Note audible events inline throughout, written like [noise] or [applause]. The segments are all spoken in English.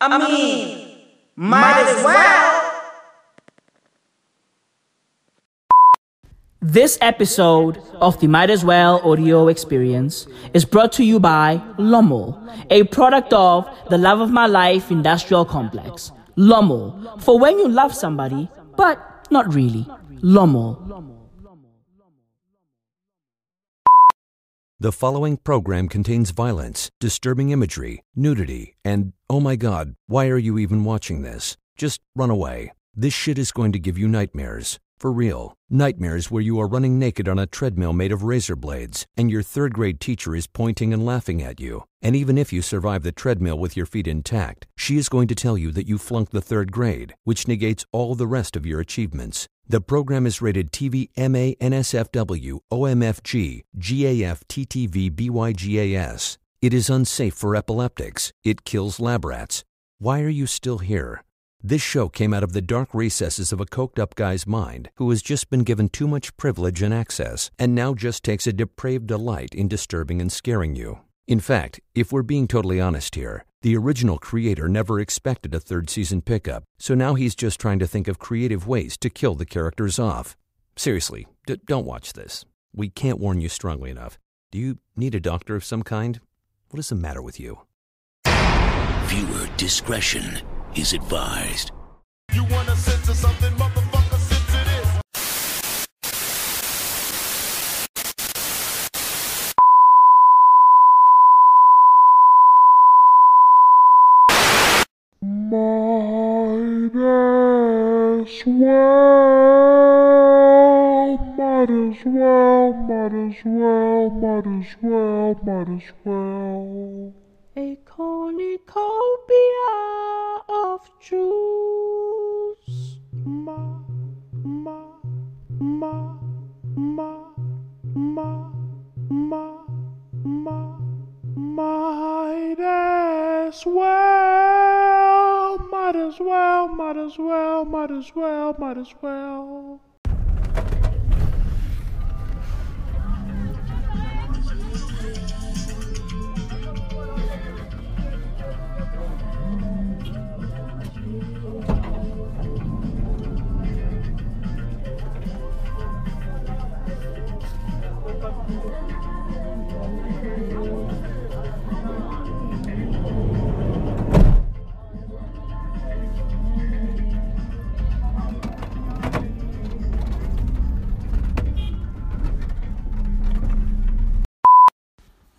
I mean, might as well. This episode of the Might As Well audio experience is brought to you by Lommel, a product of the Love of My Life Industrial Complex. Lommel, for when you love somebody, but not really. Lommel. The following program contains violence, disturbing imagery, nudity, and oh my god, why are you even watching this? Just run away. This shit is going to give you nightmares. For real. Nightmares where you are running naked on a treadmill made of razor blades, and your third grade teacher is pointing and laughing at you. And even if you survive the treadmill with your feet intact, she is going to tell you that you flunked the third grade, which negates all the rest of your achievements. The program is rated TV MA NSFW OMFG GAF TTV BYGAS. It is unsafe for epileptics. It kills lab rats. Why are you still here? This show came out of the dark recesses of a coked up guy's mind who has just been given too much privilege and access and now just takes a depraved delight in disturbing and scaring you. In fact, if we're being totally honest here, the original creator never expected a third season pickup, so now he's just trying to think of creative ways to kill the characters off. Seriously, d- don't watch this. We can't warn you strongly enough. Do you need a doctor of some kind? What is the matter with you? Viewer discretion is advised. You as well, might as well. A cornucopia of juice. Ma, ma, ma, ma, ma, ma, ma, might as well, might as well, might as well, might as well, might as well.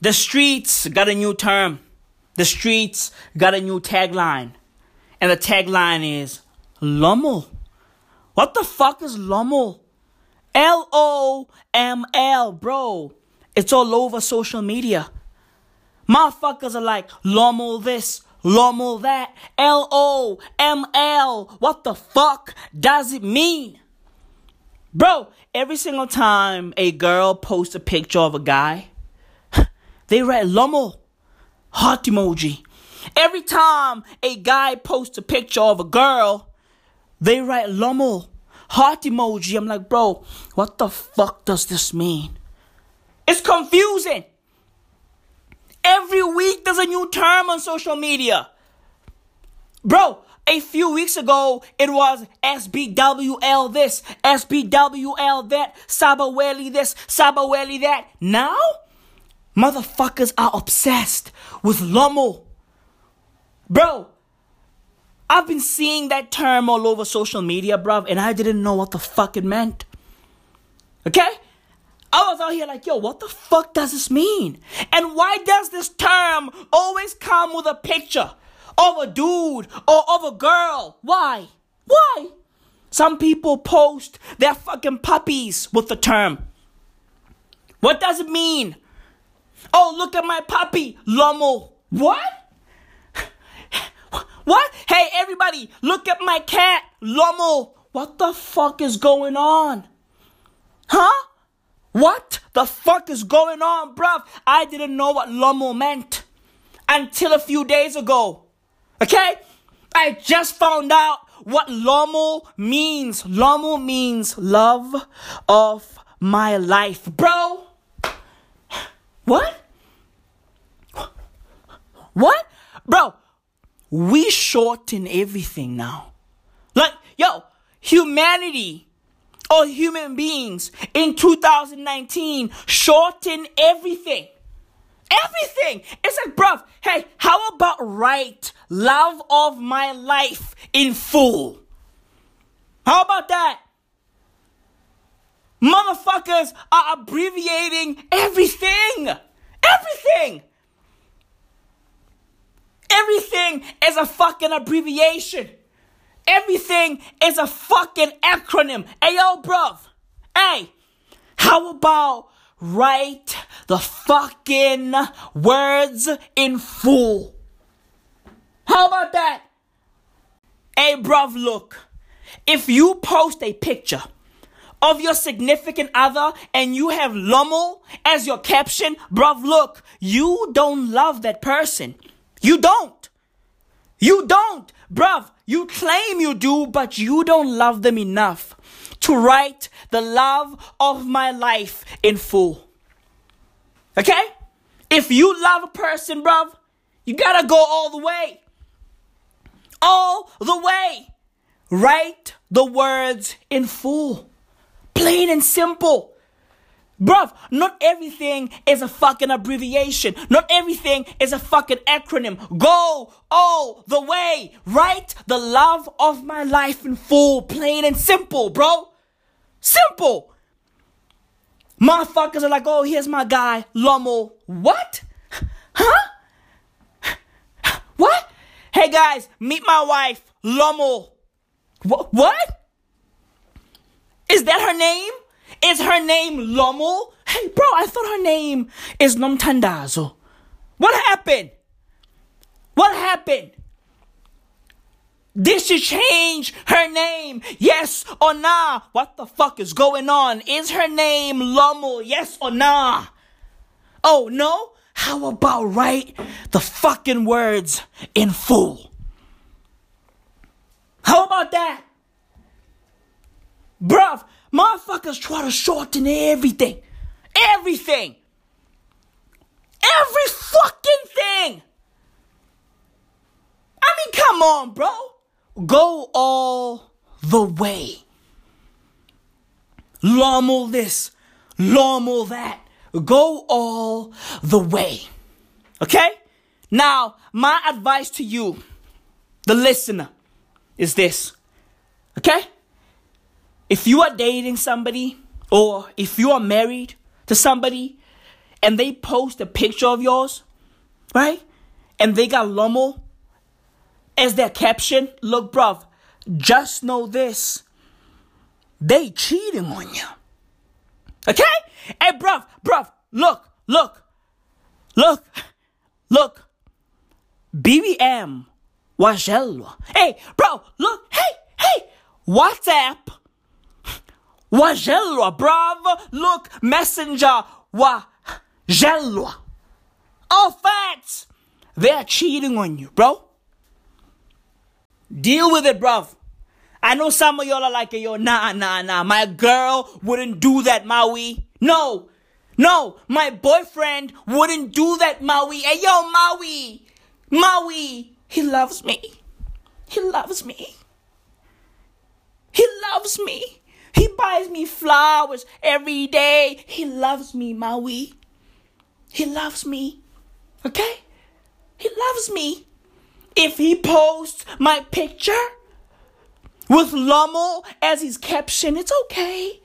The streets got a new term. The streets got a new tagline. And the tagline is Lommel. What the fuck is Lommel? L O M L, bro. It's all over social media. Motherfuckers are like Lommel this, Lommel that, L O M L. What the fuck does it mean? Bro, every single time a girl posts a picture of a guy, they write Lommel, heart emoji. Every time a guy posts a picture of a girl, they write Lommel, heart emoji. I'm like, bro, what the fuck does this mean? It's confusing. Every week there's a new term on social media. Bro, a few weeks ago it was SBWL this, SBWL that, Sabaweli this, Sabaweli that. Now, motherfuckers are obsessed with Lommel. Bro, I've been seeing that term all over social media, bruv, and I didn't know what the fuck it meant. Okay? I was out here like, yo, what the fuck does this mean? And why does this term always come with a picture of a dude or of a girl? Why? Why? Some people post their fucking puppies with the term. What does it mean? Oh, look at my puppy, Lommel. What? [laughs] What? Hey, everybody, look at my cat, Lommel. What the fuck is going on? Huh? What the fuck is going on, bruv? I didn't know what Lommel meant until a few days ago. Okay? I just found out what Lommel means. Lommel means love of my life, bro. What? What? Bro, we shorten everything now. Like, yo, humanity or human beings in 2019 shorten everything. Everything. It's like, bruv, hey, how about write love of my life in full? How about that? Motherfuckers are abbreviating everything. Everything. Everything is a fucking abbreviation. Everything is a fucking acronym. Hey, yo, bruv. Hey, how about write the fucking words in full? How about that? Hey, bruv, look. If you post a picture of your significant other and you have Lummel as your caption, bruv, look, you don't love that person. You don't. You don't. Bruv, you claim you do, but you don't love them enough to write the love of my life in full. Okay? If you love a person, bruv, you gotta go all the way. All the way. Write the words in full. Plain and simple. Bruv, not everything is a fucking abbreviation. Not everything is a fucking acronym. Go all the way. Write the love of my life in full. Plain and simple, bro. Simple. Motherfuckers are like, oh, here's my guy, Lummel. What? Huh? What? Hey guys, meet my wife. What? What? Is that her name? Is her name Lummel? Hey, bro, I thought her name is Nomtandazo. What happened? What happened? Did she change her name? Yes or nah? What the fuck is going on? Is her name Lummel? Yes or nah? Oh, no? How about write the fucking words in full? How about that? Bruv, motherfuckers try to shorten everything. Everything. Every fucking thing. I mean, come on, bro. Go all the way. Lummel this, lummel that. Go all the way. Okay? Now, my advice to you, the listener, is this. Okay? If you are dating somebody or if you are married to somebody and they post a picture of yours, right? And they got Lummel as their caption, look, bruv, just know this. They cheating on you. Okay? Hey, bruv, bruv, look, look, look, look. BBM Wajelwa. Hey, bro, look, hey, hey, WhatsApp Wajelwa, bruv. Look, Messenger Wajelwa. All facts. They're cheating on you, bro. Deal with it, bruv. I know some of y'all are like, yo, nah, nah, nah. My girl wouldn't do that, Maui. No. No, my boyfriend wouldn't do that, Maui. Hey, yo, Maui. Maui. He loves me. He loves me. He loves me. He buys me flowers every day. He loves me, Maui. He loves me. Okay? He loves me. If he posts my picture with Lummel as his caption, it's okay.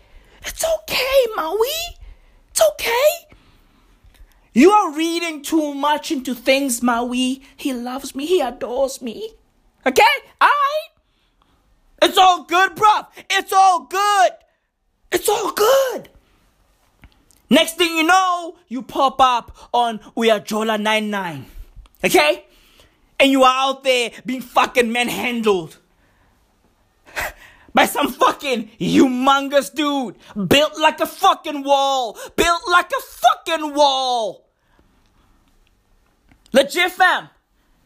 It's okay, Maui. It's okay. You are reading too much into things, Maui. He loves me. He adores me. Okay? Alright? It's all good, bruv. It's all good. It's all good. Next thing you know, you pop up on Uyajola 99. Okay? And you are out there being fucking manhandled by some fucking humongous dude built like a fucking wall. Built like a fucking wall. Legit fam.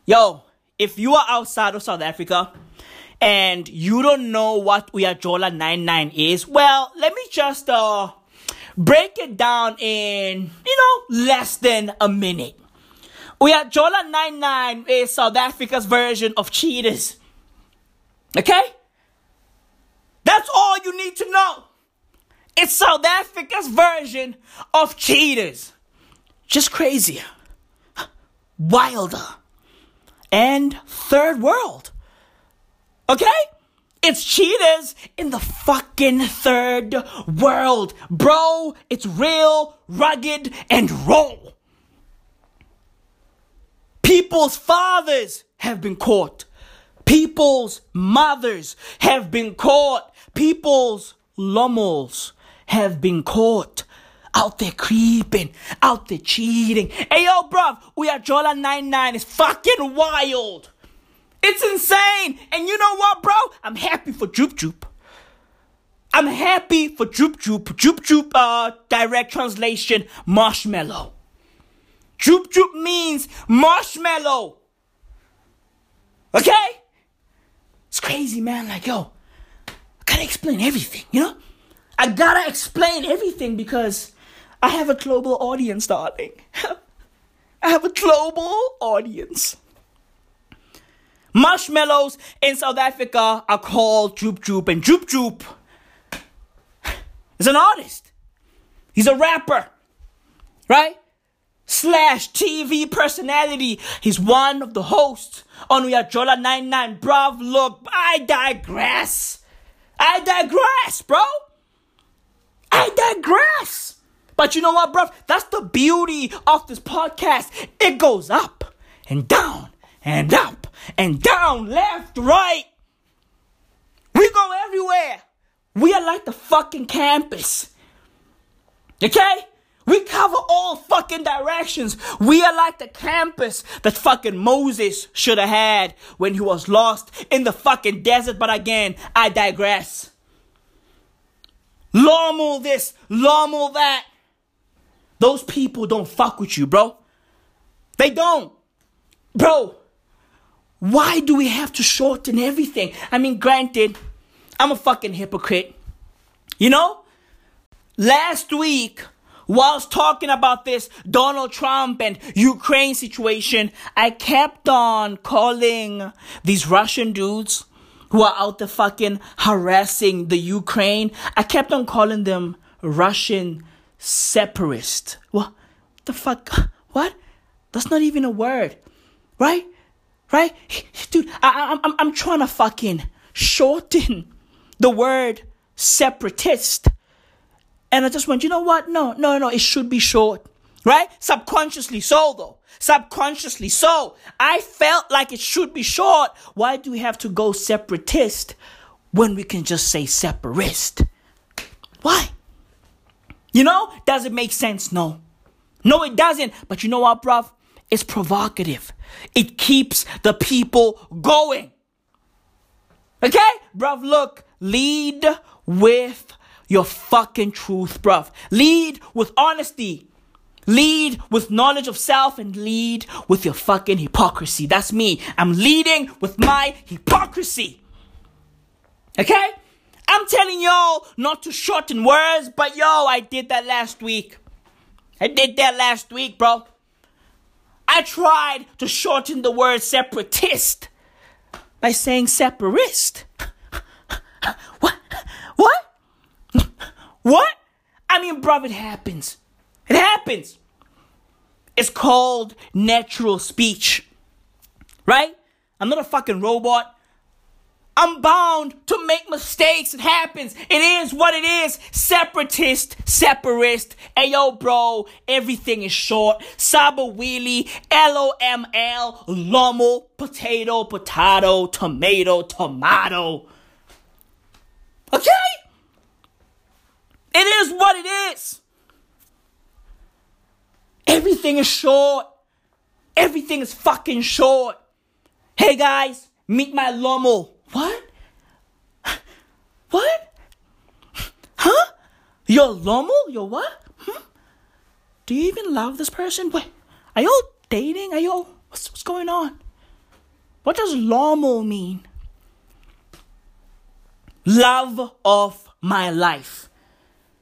Yo, if you are outside of South Africa and you don't know what Uyajola 99 is, well, let me just uh break it down in, you know, less than a minute. Uyajola 99 is South Africa's version of cheaters. Okay? That's all you need to know. It's South Africa's version of cheaters. Just crazier, wilder, and third world. Okay? It's cheaters in the fucking third world. Bro, it's real, rugged, and raw. People's fathers have been caught. People's mothers have been caught. People's lummels have been caught. Out there creeping, out there cheating. Hey yo, bruv, Uyajola 99. It's fucking wild. It's insane. And you know what, bro? I'm happy for Jub Jub. I'm happy for Jub Jub. Jub Jub, uh, direct translation, marshmallow. Jub Jub means marshmallow. Okay? It's crazy, man. Like, yo, I gotta explain everything, you know? I gotta explain everything because I have a global audience, darling. [laughs] I have a global audience. Marshmallows in South Africa are called Jub Jub, and Jub Jub is an artist. He's a rapper, right? Slash TV personality. He's one of the hosts on Uyajola 99. Bruv, look, I digress. I digress, bro. I digress. But you know what, bruv? That's the beauty of this podcast. It goes up and down and up and down, left, right. We go everywhere. We are like the fucking campus. Okay? We cover all fucking directions. We are like the campus that fucking Moses should have had when he was lost in the fucking desert. But again, I digress. Lawmul this, lawmul that. Those people don't fuck with you, bro. They don't. Bro, why do we have to shorten everything? I mean, granted, I'm a fucking hypocrite. You know? Last week, whilst talking about this Donald Trump and Ukraine situation, I kept on calling these Russian dudes who are out there fucking harassing the Ukraine. I kept on calling them Russian separatist. What the fuck? What? That's not even a word, right? Right? [laughs] Dude, I, I'm, I'm trying to fucking shorten the word separatist. And I just went, you know what? No, no, no, it should be short. Right? Subconsciously so, though. Subconsciously so. I felt like it should be short. Why do we have to go separatist when we can just say separatist? Why? You know, does it make sense? No. No, it doesn't. But you know what, bruv? It's provocative. It keeps the people going. Okay? Bruv, look, lead with your fucking truth, bruv. Lead with honesty. Lead with knowledge of self and lead with your fucking hypocrisy. That's me. I'm leading with my hypocrisy. Okay? I'm telling y'all not to shorten words, but yo, I did that last week. I did that last week, bro. I tried to shorten the word separatist by saying separatist. what? What? What? I mean, bro, it happens. It happens. It's called natural speech. Right? I'm not a fucking robot. I'm bound to make mistakes. It happens. It is what it is. Separatist, separatist. Ayo, bro, everything is short. Saba wheelie, L-O-M-L, lomo, potato, potato, tomato, tomato. Okay? It is what it is. Everything is short. Everything is fucking short. Hey guys, meet my lomo. What? What? Huh? Your lomo? Your what? Hmm? Do you even love this person? Wait, are y'all dating? Are y'all what's what's going on? What does lomo mean? Love of my life.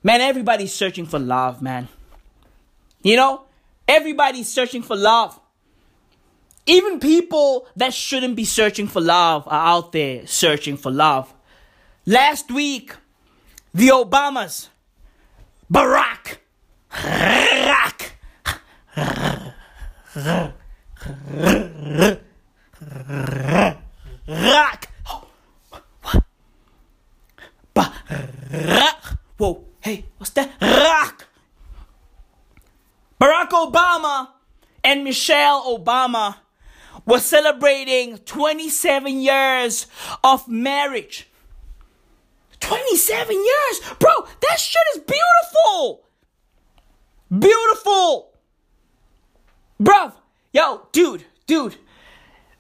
Man, everybody's searching for love, man. You know? Everybody's searching for love. Even people that shouldn't be searching for love are out there searching for love. Last week, the Obamas, Barack, Barack, Barack, Barack, whoa, hey, what's that? Rock. Barack Obama and Michelle Obama were celebrating 27 years of marriage. 27 years? Bro, that shit is beautiful. Beautiful. Bruv, yo, dude, dude.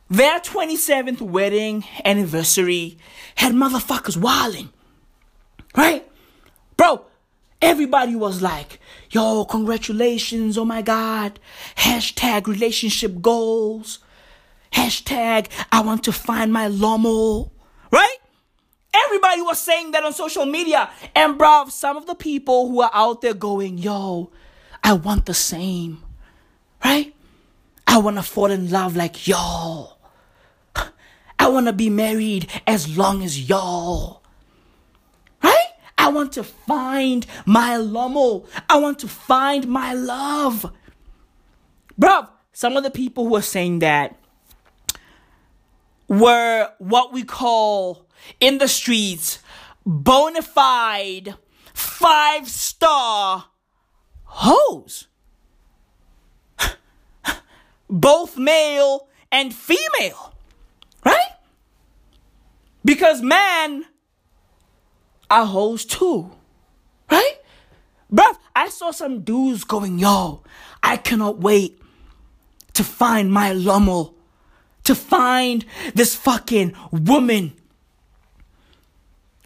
Their 27th wedding anniversary had motherfuckers wilding. Right? Bro, everybody was like, yo, congratulations, oh my God. Hashtag relationship goals. Hashtag I want to find my lomo. Right? Everybody was saying that on social media. And bruv, some of the people who are out there going, yo, I want the same. Right? I want to fall in love like y'all. [laughs] I want to be married as long as y'all. Right? I want to find my lomo. I want to find my love. Bruv, some of the people who are saying that were what we call in the streets bona fide five star hoes. [laughs] Both male and female. Right? Because man are hoes too. Right? Bruv, I saw some dudes going, yo, I cannot wait to find my lomo, to find this fucking woman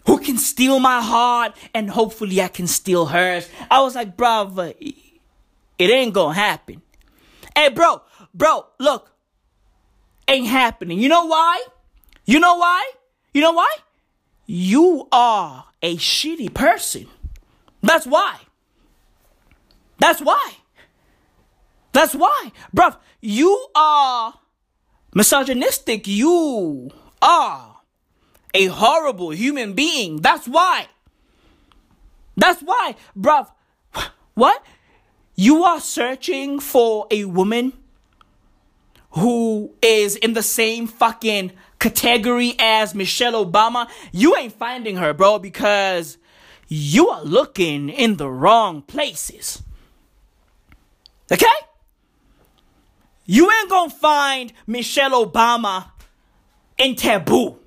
who can steal my heart and hopefully I can steal hers. I was like, bruv, it ain't gonna happen. Hey, bro, bro, look, ain't happening. You know why? You know why? You know why? You are a shitty person. That's why. That's why. That's why. Bruv, you are misogynistic. You are a horrible human being. That's why. That's why. Bruv, what? You are searching for a woman who is in the same fucking category as Michelle Obama, you ain't finding her, bro, because you are looking in the wrong places. Okay? You ain't gonna find Michelle Obama in Taboo.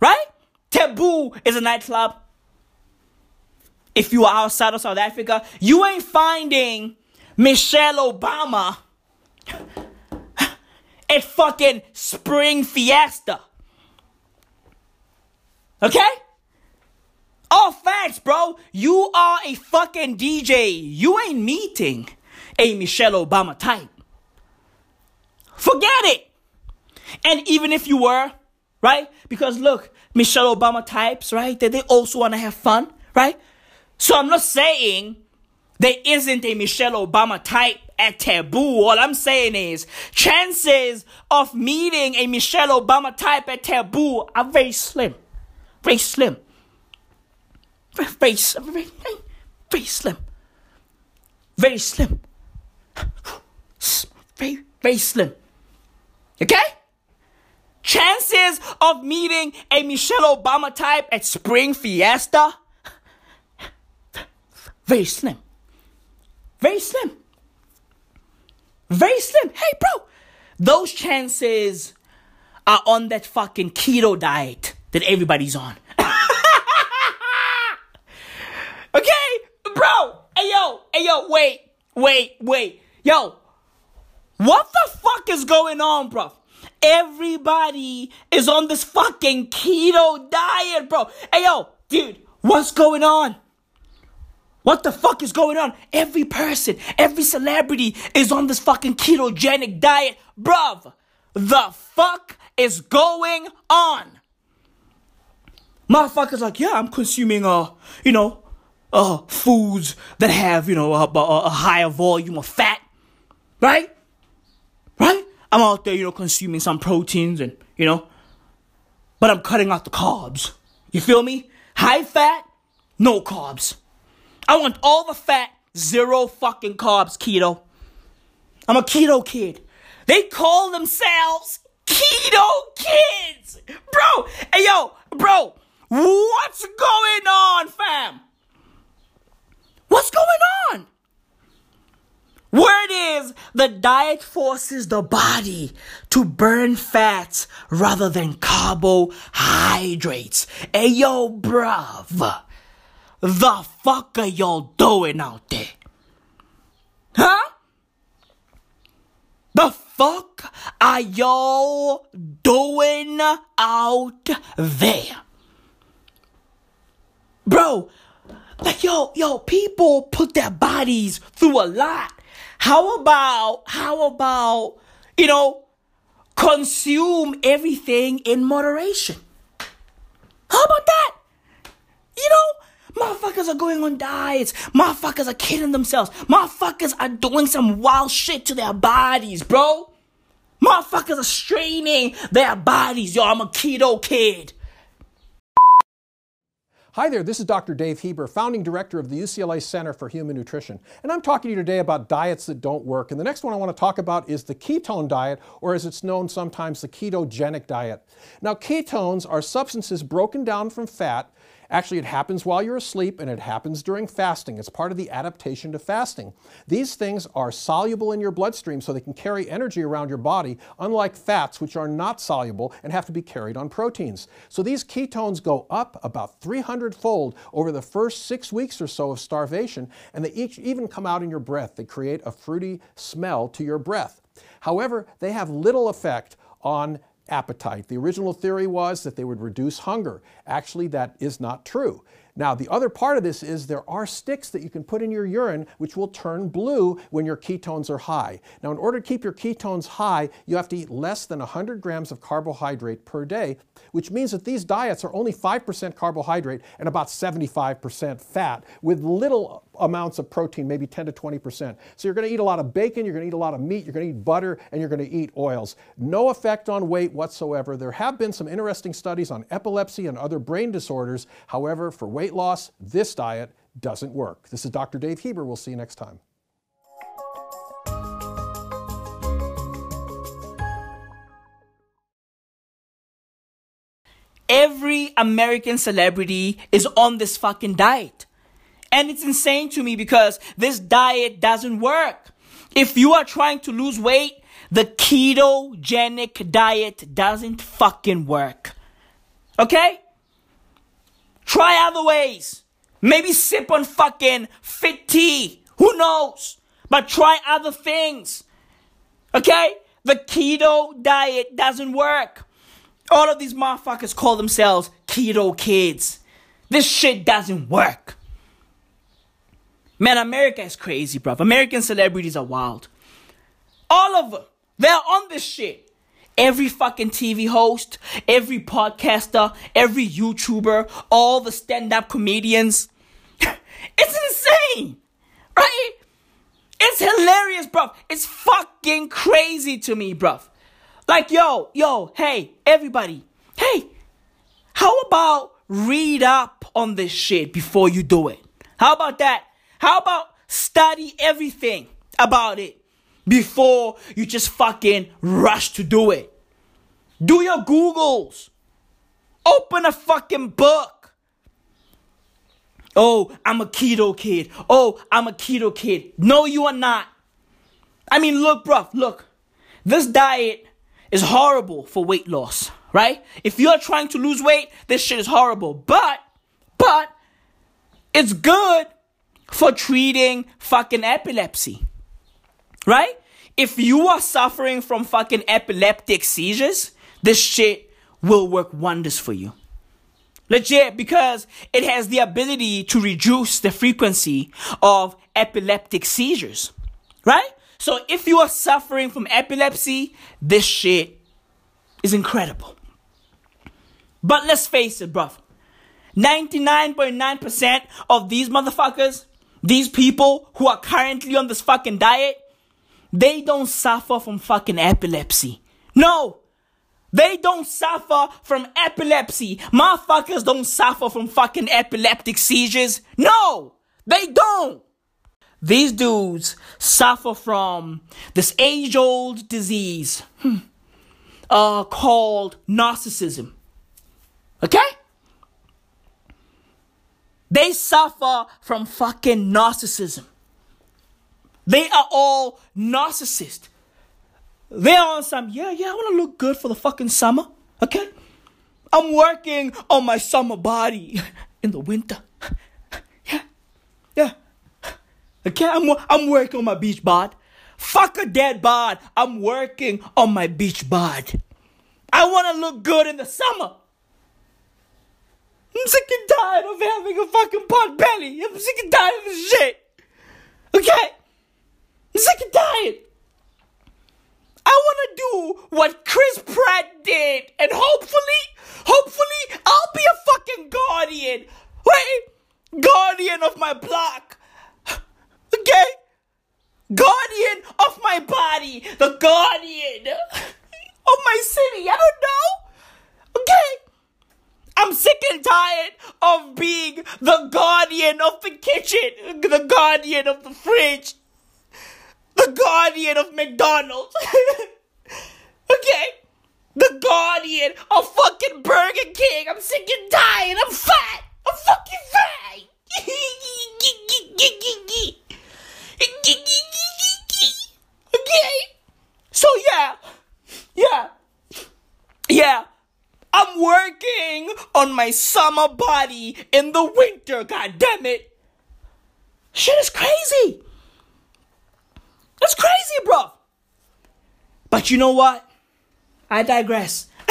Right? Taboo is a nightclub. If you are outside of South Africa, you ain't finding Michelle Obama at fucking Spring Fiesta. Okay? All facts, bro. You are a fucking DJ. You ain't meeting a Michelle Obama type. Forget it. And even if you were, right? Because look, Michelle Obama types, right? That they also want to have fun, right? So I'm not saying there isn't a Michelle Obama type at Taboo. All I'm saying is chances of meeting a Michelle Obama type at Taboo are very slim. Very slim. Very, very, very, very slim. Very slim. [sighs] Very, very slim. Okay? Chances of meeting a Michelle Obama type at Spring Fiesta? Very slim. Very slim. Very slim. Hey, bro, those chances are on that fucking keto diet that everybody's on. [laughs] okay, bro. Hey, yo. Hey, yo. Wait, wait, wait. Yo, what the fuck is going on, bro? Everybody is on this fucking keto diet, bro. Hey, yo, dude, what's going on? What the fuck is going on? Every person, every celebrity is on this fucking ketogenic diet. Bruv, the fuck is going on? Motherfuckers like, yeah, I'm consuming, uh, you know, uh, foods that have, you know, a, a, a higher volume of fat. Right? Right? I'm out there, you know, consuming some proteins and, you know, but I'm cutting out the carbs. You feel me? High fat, no carbs. I want all the fat, zero fucking carbs, keto. I'm a keto kid. They call themselves keto kids. Bro, hey yo, bro, what's going on, fam? What's going on? Word is the diet forces the body to burn fats rather than carbohydrates. Hey yo, bruv, the fuck are y'all doing out there? Huh? The fuck are y'all doing out there? Bro, like yo, yo, people put their bodies through a lot. How about, how about, you know, consume everything in moderation? How about that? You know, motherfuckers are going on diets. Motherfuckers are killing themselves. Motherfuckers are doing some wild shit to their bodies, bro. Motherfuckers are straining their bodies. Yo, I'm a keto kid. Hi there, this is Dr. Dave Heber, founding director of the UCLA Center for Human Nutrition. And I'm talking to you today about diets that don't work. And the next one I want to talk about is the ketone diet, or as it's known sometimes, the ketogenic diet. Now, ketones are substances broken down from fat Actually, it happens while you're asleep and it happens during fasting. It's part of the adaptation to fasting. These things are soluble in your bloodstream so they can carry energy around your body, unlike fats, which are not soluble and have to be carried on proteins. So these ketones go up about 300 fold over the first six weeks or so of starvation, and they each even come out in your breath. They create a fruity smell to your breath. However, they have little effect on appetite. The original theory was that they would reduce hunger. Actually, that is not true. Now, the other part of this is there are sticks that you can put in your urine which will turn blue when your ketones are high. Now, in order to keep your ketones high, you have to eat less than 100 grams of carbohydrate per day, which means that these diets are only 5% carbohydrate and about 75% fat with little amounts of protein, maybe 10 to 20%. So you're going to eat a lot of bacon, you're going to eat a lot of meat, you're going to eat butter, and you're going to eat oils. No effect on weight whatsoever. There have been some interesting studies on epilepsy and other brain disorders. However, for weight loss, this diet doesn't work. This is Dr. Dave Heber. We'll see you next time. Every American celebrity is on this fucking diet. And it's insane to me because this diet doesn't work. If you are trying to lose weight, the ketogenic diet doesn't fucking work. Okay? Try other ways. Maybe sip on fucking fit tea. Who knows? But try other things. Okay? The keto diet doesn't work. All of these motherfuckers call themselves keto kids. This shit doesn't work. Man, America is crazy, bro. American celebrities are wild. All of them. They're on this shit. Every fucking TV host, every podcaster, every YouTuber, all the stand up comedians. [laughs] it's insane. Right? It's hilarious, bro. It's fucking crazy to me, bro. Like, yo, yo, hey, everybody. Hey, how about read up on this shit before you do it? How about that? How about study everything about it before you just fucking rush to do it? Do your Googles. Open a fucking book. Oh, I'm a keto kid. Oh, I'm a keto kid. No, you are not. I mean, look, bruv, look. This diet is horrible for weight loss, right? If you're trying to lose weight, this shit is horrible. But, but, it's good for treating fucking epilepsy. Right? If you are suffering from fucking epileptic seizures, this shit will work wonders for you. Legit, because it has the ability to reduce the frequency of epileptic seizures. Right? So if you are suffering from epilepsy, this shit is incredible. But let's face it, bruv. 99.9% of these motherfuckers these people who are currently on this fucking diet, they don't suffer from fucking epilepsy. No, they don't suffer from epilepsy. Motherfuckers don't suffer from fucking epileptic seizures. No, they don't. These dudes suffer from this age old disease hmm, uh, called narcissism. Okay? They suffer from fucking narcissism. They are all narcissists. They're on some, yeah, yeah, I want to look good for the fucking summer. Okay? I'm working on my summer body [laughs] in the winter. [laughs] Yeah. Yeah. Okay, I'm, I'm working on my beach bod. Fuck a dead bod. I'm working on my beach bod. I want to look good in the summer. I'm sick and tired of having a fucking pot belly. I'm sick and tired of this shit. Okay? I'm sick and tired. I want to do what Chris Pratt did, and hopefully, hopefully, I'll be a fucking guardian. Wait, guardian of my block. Okay? Guardian of my body, the guardian of my city. I don't know. Okay? I'm sick and tired of being the guardian of the kitchen, the guardian of the fridge, the guardian of McDonald's. [laughs] okay? The guardian of fucking Burger King. I'm sick and tired. I'm fat. I'm fucking fat. [laughs] okay? So yeah. Yeah. Yeah. I'm working on my summer body in the winter, god damn it. Shit is crazy. That's crazy, bro. But you know what? I digress. [laughs]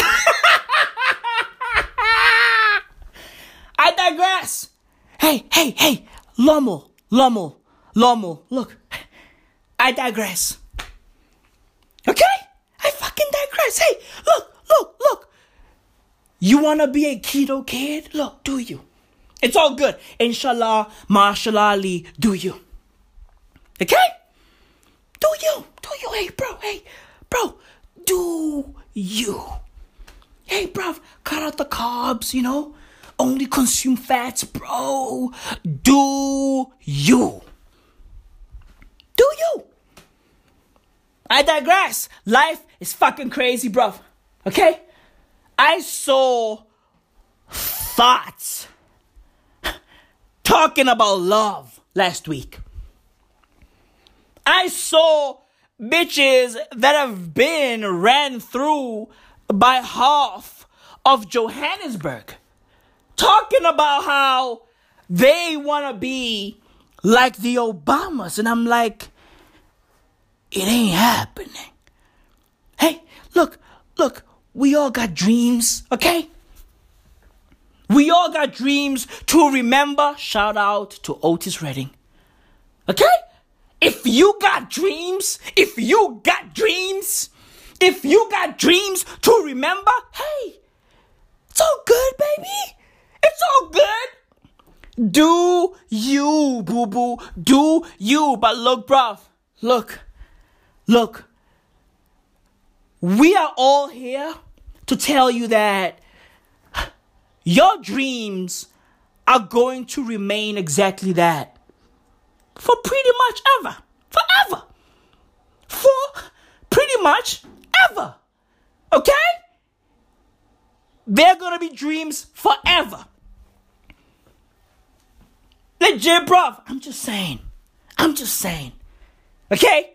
I digress. Hey, hey, hey, Lommel, Lommel, Lommel, look. I digress. Okay? I fucking digress. Hey, look, look, look. You wanna be a keto kid? Look, do you? It's all good. Inshallah, mashallah do you? Okay? Do you? Do you? Hey, bro, hey, bro, do you? Hey, bro, cut out the carbs, you know? Only consume fats, bro. Do you? Do you? I digress. Life is fucking crazy, bro. Okay? I saw thoughts talking about love last week. I saw bitches that have been ran through by half of Johannesburg talking about how they want to be like the Obamas. And I'm like, it ain't happening. Hey, look, look, we all got dreams, okay? We all got dreams to remember. Shout out to Otis Redding. Okay? If you got dreams, if you got dreams, if you got dreams to remember, hey, it's all good, baby. It's all good. Do you, boo boo. Do you. But look, bruv. Look. Look. We are all here to tell you that your dreams are going to remain exactly that for pretty much ever. Forever. For pretty much ever. Okay? They're gonna be dreams forever. Legit, bruv. I'm just saying. I'm just saying. Okay?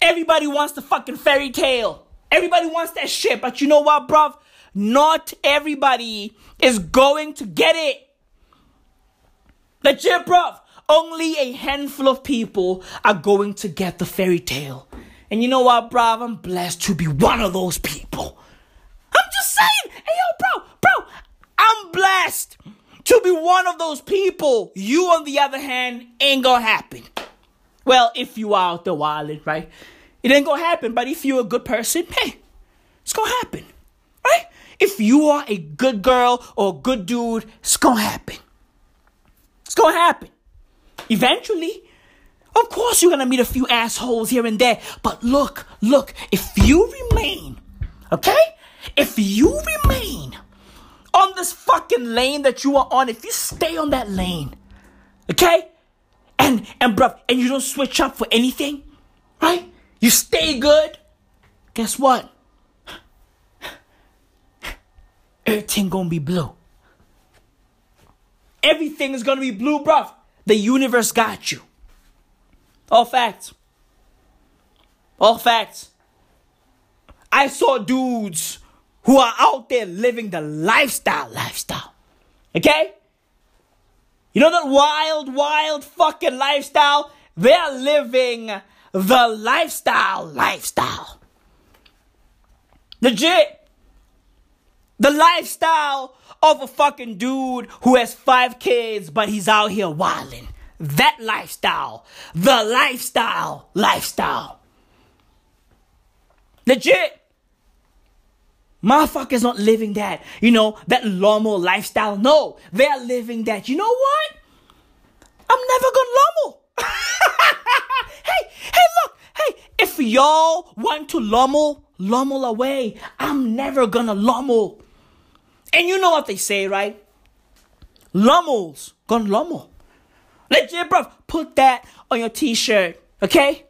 Everybody wants the fucking fairy tale. Everybody wants that shit. But you know what, bruv? Not everybody is going to get it. Legit, bruv. Only a handful of people are going to get the fairy tale. And you know what, bruv? I'm blessed to be one of those people. I'm just saying. Hey, yo, bro, bro. I'm blessed to be one of those people. You, on the other hand, ain't gonna happen. Well, if you are out there wilding, right? It ain't gonna happen. But if you're a good person, hey, it's gonna happen, right? If you are a good girl or a good dude, it's gonna happen. It's gonna happen. Eventually. Of course, you're gonna meet a few assholes here and there. But look, look, if you remain, okay? If you remain on this fucking lane that you are on, if you stay on that lane, okay? And, and bruv, and you don't switch up for anything, right? You stay good. Guess what? Everything gonna be blue. Everything is gonna be blue, bruv. The universe got you. All facts. All facts. I saw dudes who are out there living the lifestyle, lifestyle. Okay? You know that wild, wild fucking lifestyle? They're living the lifestyle, lifestyle. Legit. The lifestyle of a fucking dude who has five kids, but he's out here wilding. That lifestyle. The lifestyle. Lifestyle. Legit. Motherfuckers not living that, you know, that Lomo lifestyle. No, they're living that. You know what? I'm never gonna Lomo. [laughs] hey, hey, look, hey, if y'all want to Lomo, Lomo away. I'm never gonna Lomo. And you know what they say, right? Lommels gonna Lomo. Legit, bro. Put that on your t-shirt, okay?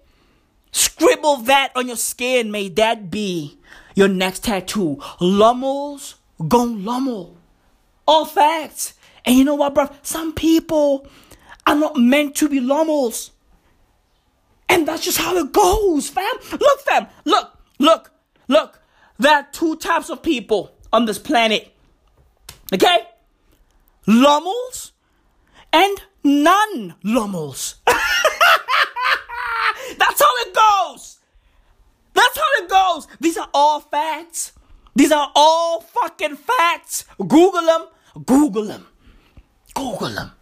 Scribble that on your skin. May that be your next tattoo. Lommels gon' lommel. All facts. And you know what, bro? Some people are not meant to be lommels. And that's just how it goes, fam. Look, fam. Look, look, look. There are two types of people on this planet. Okay? Lommels and non lommels. [laughs] That's how it goes. That's how it goes. These are all facts. These are all fucking facts. Google them. Google them. Google them.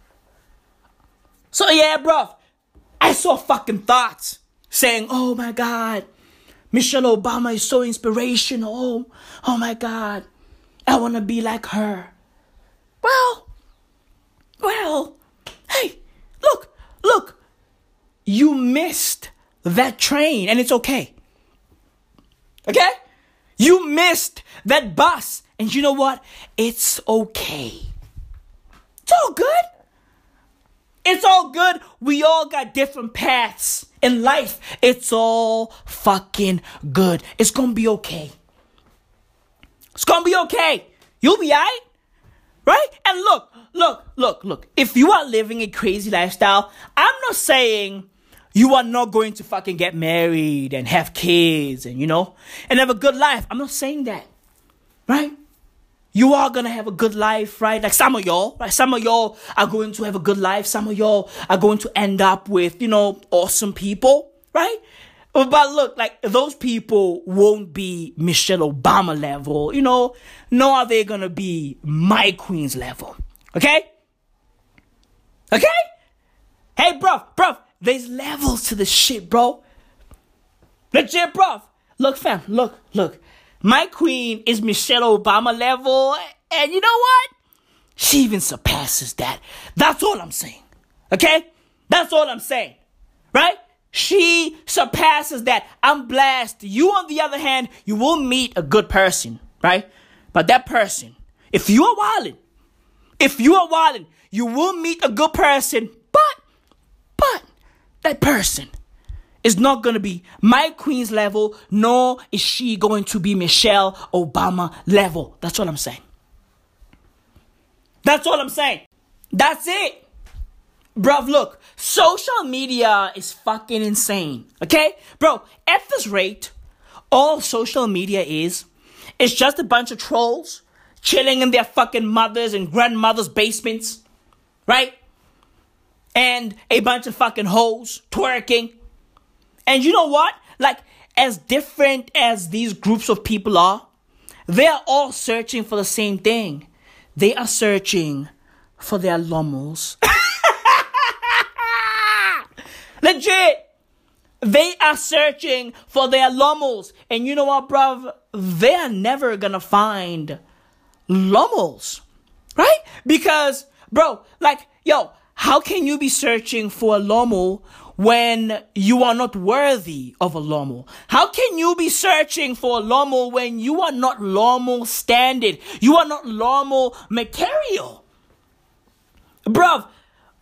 So yeah, bruv. I saw fucking thoughts saying, oh my God, Michelle Obama is so inspirational. Oh oh my God, I want to be like her. Well, well, hey, look, look, you missed that train and it's okay. Okay? You missed that bus and you know what? It's okay. It's all good. It's all good. We all got different paths in life. It's all fucking good. It's gonna be okay. It's gonna be okay. You'll be alright. Right? And look, look, look, look. If you are living a crazy lifestyle, I'm not saying you are not going to fucking get married and have kids and, you know, and have a good life. I'm not saying that. Right? You are gonna have a good life, right? Like some of y'all, right? Some of y'all are going to have a good life. Some of y'all are going to end up with, you know, awesome people, right? But look, like those people won't be Michelle Obama level, you know, nor are they gonna be my queen's level. Okay? Okay? Hey, bro, bro, there's levels to this shit, bro. Legit, bro. Look, fam, look, look. My queen is Michelle Obama level, and you know what? She even surpasses that. That's all I'm saying. Okay? That's all I'm saying. Right? She surpasses that. I'm blessed. You, on the other hand, you will meet a good person, right? But that person, if you are wilding, if you are wilding, you will meet a good person, but, but, that person is not going to be my queen's level, nor is she going to be Michelle Obama level. That's what I'm saying. That's all I'm saying. That's it. Bruv, look, social media is fucking insane. Okay? Bro, at this rate, all social media is, is just a bunch of trolls chilling in their fucking mothers and grandmothers' basements. Right? And a bunch of fucking hoes twerking. And you know what? Like, as different as these groups of people are, they are all searching for the same thing. They are searching for their lommels. [laughs] Legit! They are searching for their lommels. And you know what, bruv? They are never gonna find lommels. Right? Because, bro, like, yo, how can you be searching for a lommel when you are not worthy of a lomo? How can you be searching for a lomo when you are not lomo standard? You are not lomo material. Bruv,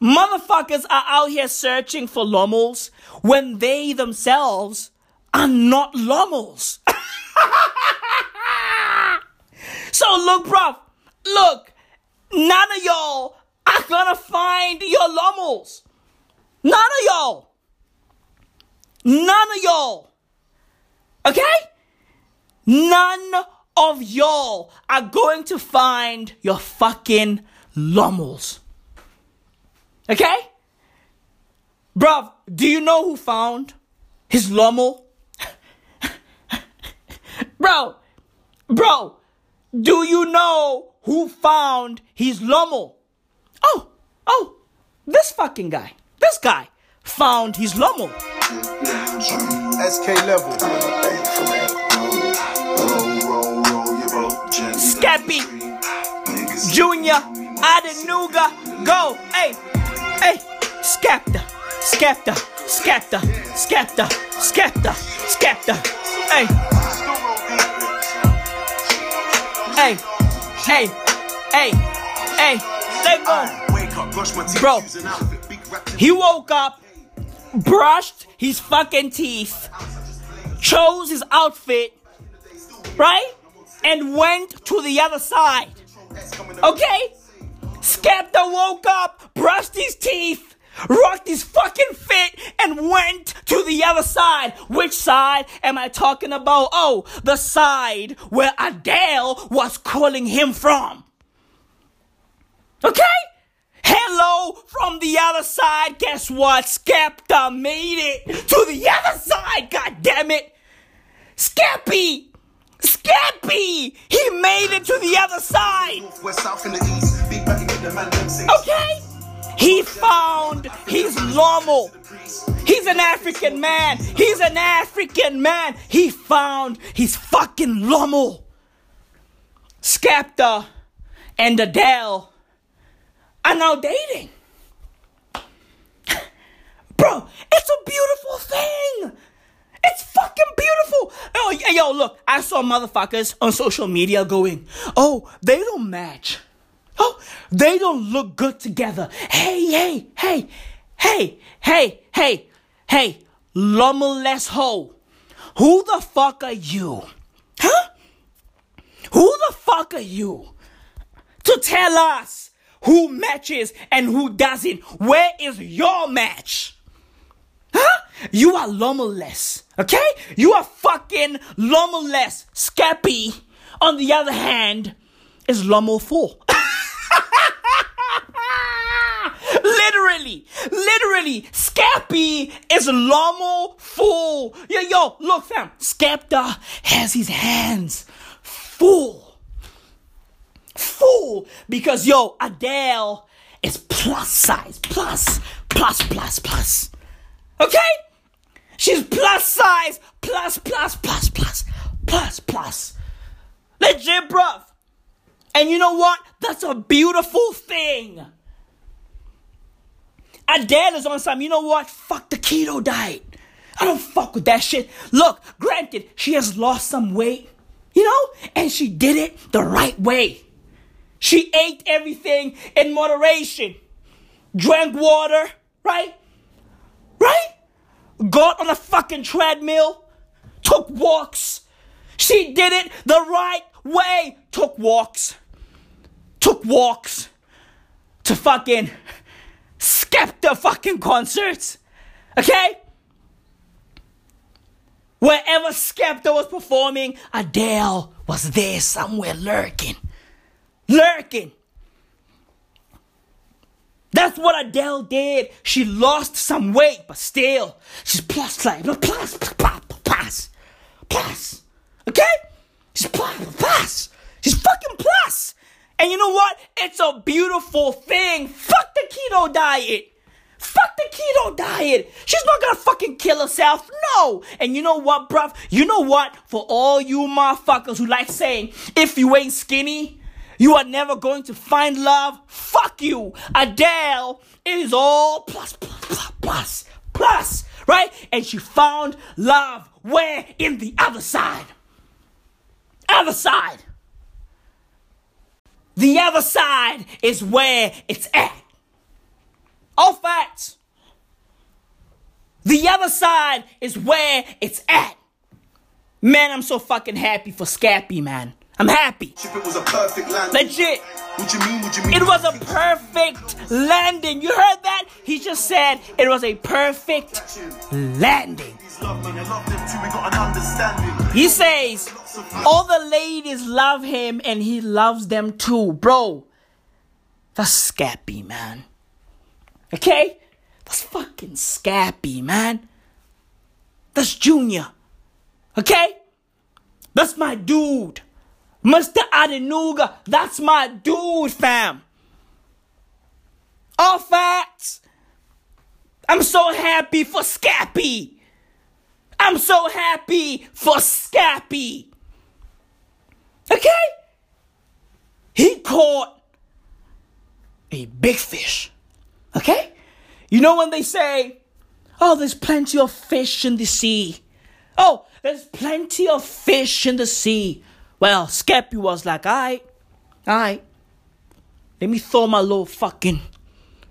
motherfuckers are out here searching for lomos when they themselves are not lomos. [laughs] so look, bruv, look, none of y'all are gonna find your lomos. None of y'all. None of y'all. Okay? None of y'all are going to find your fucking lomos. Okay? Bruv, do you know who found his lomo? [laughs] bro, bro, do you know who found his lomo? Oh, oh, this fucking guy. This guy found his lomo. SK level. Scappy, Junior, Adenuga, go, hey, hey, Skepta, Skepta, Skepta, Skepta, Skepta, Skepta, hey, hey, hey, hey, hey, go. Bro, he woke up, brushed his fucking teeth, chose his outfit, right? And went to the other side. Okay? Skepta woke up, brushed his teeth, rocked his fucking fit, and went to the other side. Which side am I talking about? Oh, the side where Adele was calling him from. Okay? Hello from the other side. Guess what? Skepta made it to the other side. God damn it. Scappy. Scappy. He made it to the other side. Okay? He found his lomo. He's an African man. He's an African man. He found his fucking lomo. Skepta and Adele are now dating. [laughs] Bro, it's a beautiful thing. It's fucking beautiful. Oh, yo, look, I saw motherfuckers on social media going, oh, they don't match. Oh, they don't look good together. Hey, hey, hey, hey, hey, hey, hey, lumberless hoe. Who the fuck are you? Huh? Who the fuck are you? To tell us who matches and who doesn't. Where is your match? Huh? You are lumberless, okay? You are fucking lumberless. Scappy, on the other hand, is lumber full. [laughs] literally, literally, Scappy is Lomo full. Yo, yo, look, fam. Skepta has his hands full. Full. Because, yo, Adele is plus size. Plus, plus, plus, plus. Okay? She's plus size. Plus, plus, plus, plus, plus, plus. Legit, bruv. And you know what? That's a beautiful thing. Adele is on some, you know what? Fuck the keto diet. I don't fuck with that shit. Look, granted, she has lost some weight, you know, and she did it the right way. She ate everything in moderation, drank water, right? Right? Got on a fucking treadmill, took walks. She did it the right way. Took walks. Took walks to fucking Skepta fucking concerts. Okay? Wherever Skepta was performing, Adele was there somewhere lurking. Lurking. That's what Adele did. She lost some weight, but still, she's plus. Plus, plus, plus, plus, plus. Okay? She's plus, plus. She's fucking plus. And you know what? It's a beautiful thing. Fuck the keto diet. Fuck the keto diet. She's not gonna fucking kill herself. No. And you know what, bruv? You know what? For all you motherfuckers who like saying, if you ain't skinny, you are never going to find love. Fuck you. Adele is all plus, plus, plus, plus, plus, right? And she found love where? In the other side. Other side. The other side is where it's at. All facts. The other side is where it's at. Man, I'm so fucking happy for Scappy, man. I'm happy. If it was a perfect landing. Legit. What you mean? What you mean? It was a perfect landing. You heard that? He just said it was a perfect landing. Love me and love them too. We got an understanding. He says all the ladies love him and he loves them too. Bro, that's Scappy, man. Okay? That's fucking Scappy, man. That's Junior. Okay? That's my dude. Mr. Adenuga, that's my dude, fam. All facts. I'm so happy for Scappy. I'm so happy for Scappy. Okay? He caught a big fish. Okay? You know when they say, oh, there's plenty of fish in the sea. Oh, there's plenty of fish in the sea. Well, Scappy was like, alright, alright. Let me throw my little fucking,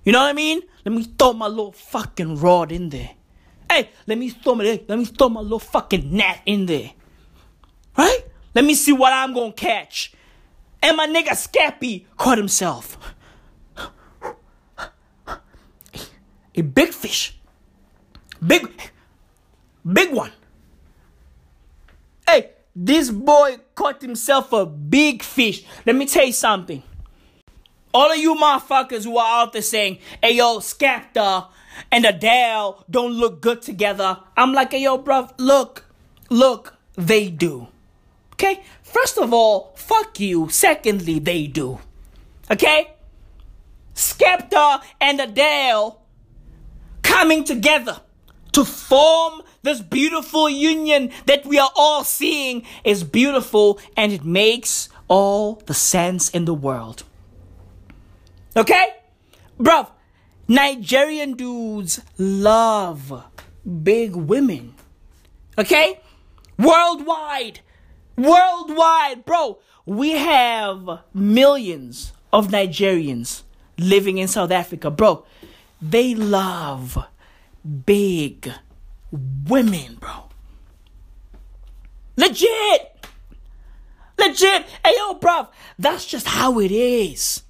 you know what I mean? Let me throw my little fucking rod in there. Hey, let me throw my, let me throw my little fucking net in there. Right? Let me see what I'm gonna catch. And my nigga Scappy caught himself. A big fish. Big, big one. This boy caught himself a big fish. Let me tell you something. All of you motherfuckers who are out there saying, hey yo, Skepta and Adele don't look good together. I'm like, hey yo, bruv, look, look, they do. Okay? First of all, fuck you. Secondly, they do. Okay? Skepta and Adele coming together to form this beautiful union that we are all seeing is beautiful and it makes all the sense in the world. Okay? Bruv, Nigerian dudes love big women. Okay? Worldwide. Worldwide, bro. We have millions of Nigerians living in South Africa, bro. They love big women, bro. Legit. Legit. Hey, yo, bruv. That's just how it is.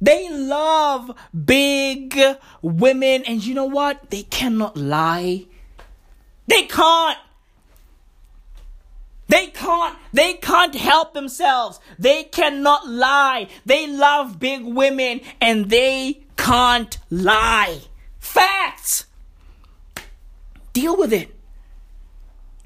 They love big women, and you know what? They cannot lie. They can't. They can't. They can't help themselves. They cannot lie. They love big women, and they can't lie. Facts. Deal with it.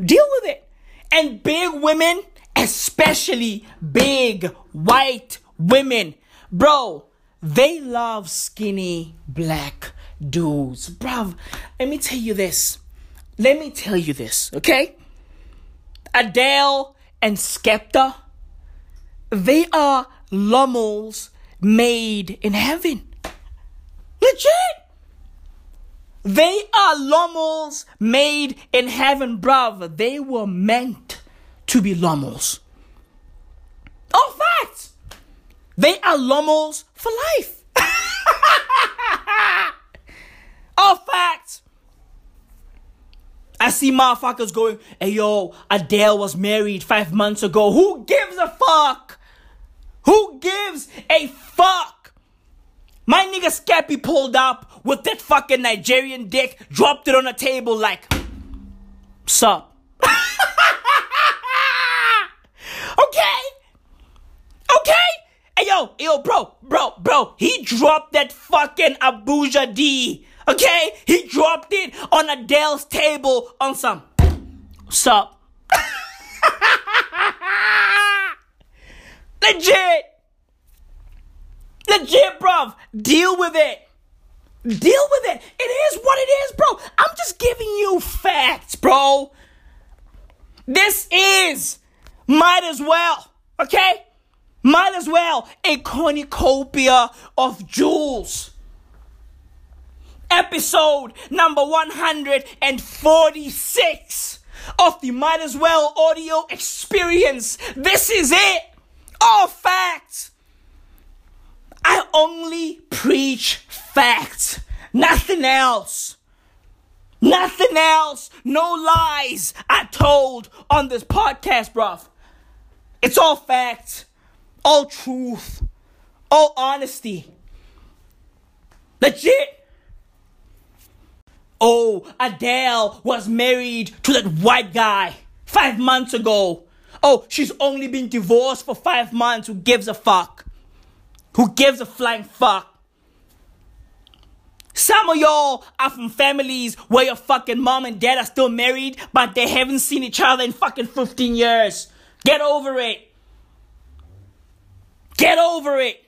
Deal with it. And big women, especially big white women, bro, they love skinny black dudes. Bruv, let me tell you this. Let me tell you this, okay? Adele and Skepta, they are lummels made in heaven. Legit. They are lummels made in heaven, bruv. They were meant to be lummels. Oh, facts. They are lummels for life. [laughs] oh, facts. I see motherfuckers going, hey yo, Adele was married five months ago. Who gives a fuck? Who gives a fuck? My nigga Scappy pulled up with that fucking Nigerian dick, dropped it on a table like, sup? [laughs] okay? Okay? Hey yo, yo, bro, bro, bro, he dropped that fucking Abuja D. Okay? He dropped it on Adele's table on some. Sup? [laughs] Legit! Legit, bruv. Deal with it. Deal with it. It is what it is, bro. I'm just giving you facts, bro. This is, might as well, okay? Might as well a cornucopia of jewels. episode number 146 of the Might As Well audio experience. This is it. All facts. I only preach facts, nothing else. Nothing else. No lies I told on this podcast, bruv. It's all facts, all truth, all honesty. Legit. Oh, Adele was married to that white guy five months ago. Oh, she's only been divorced for five months. Who gives a fuck? Who gives a flying fuck? Some of y'all are from families where your fucking mom and dad are still married, but they haven't seen each other in fucking 15 years. Get over it. Get over it.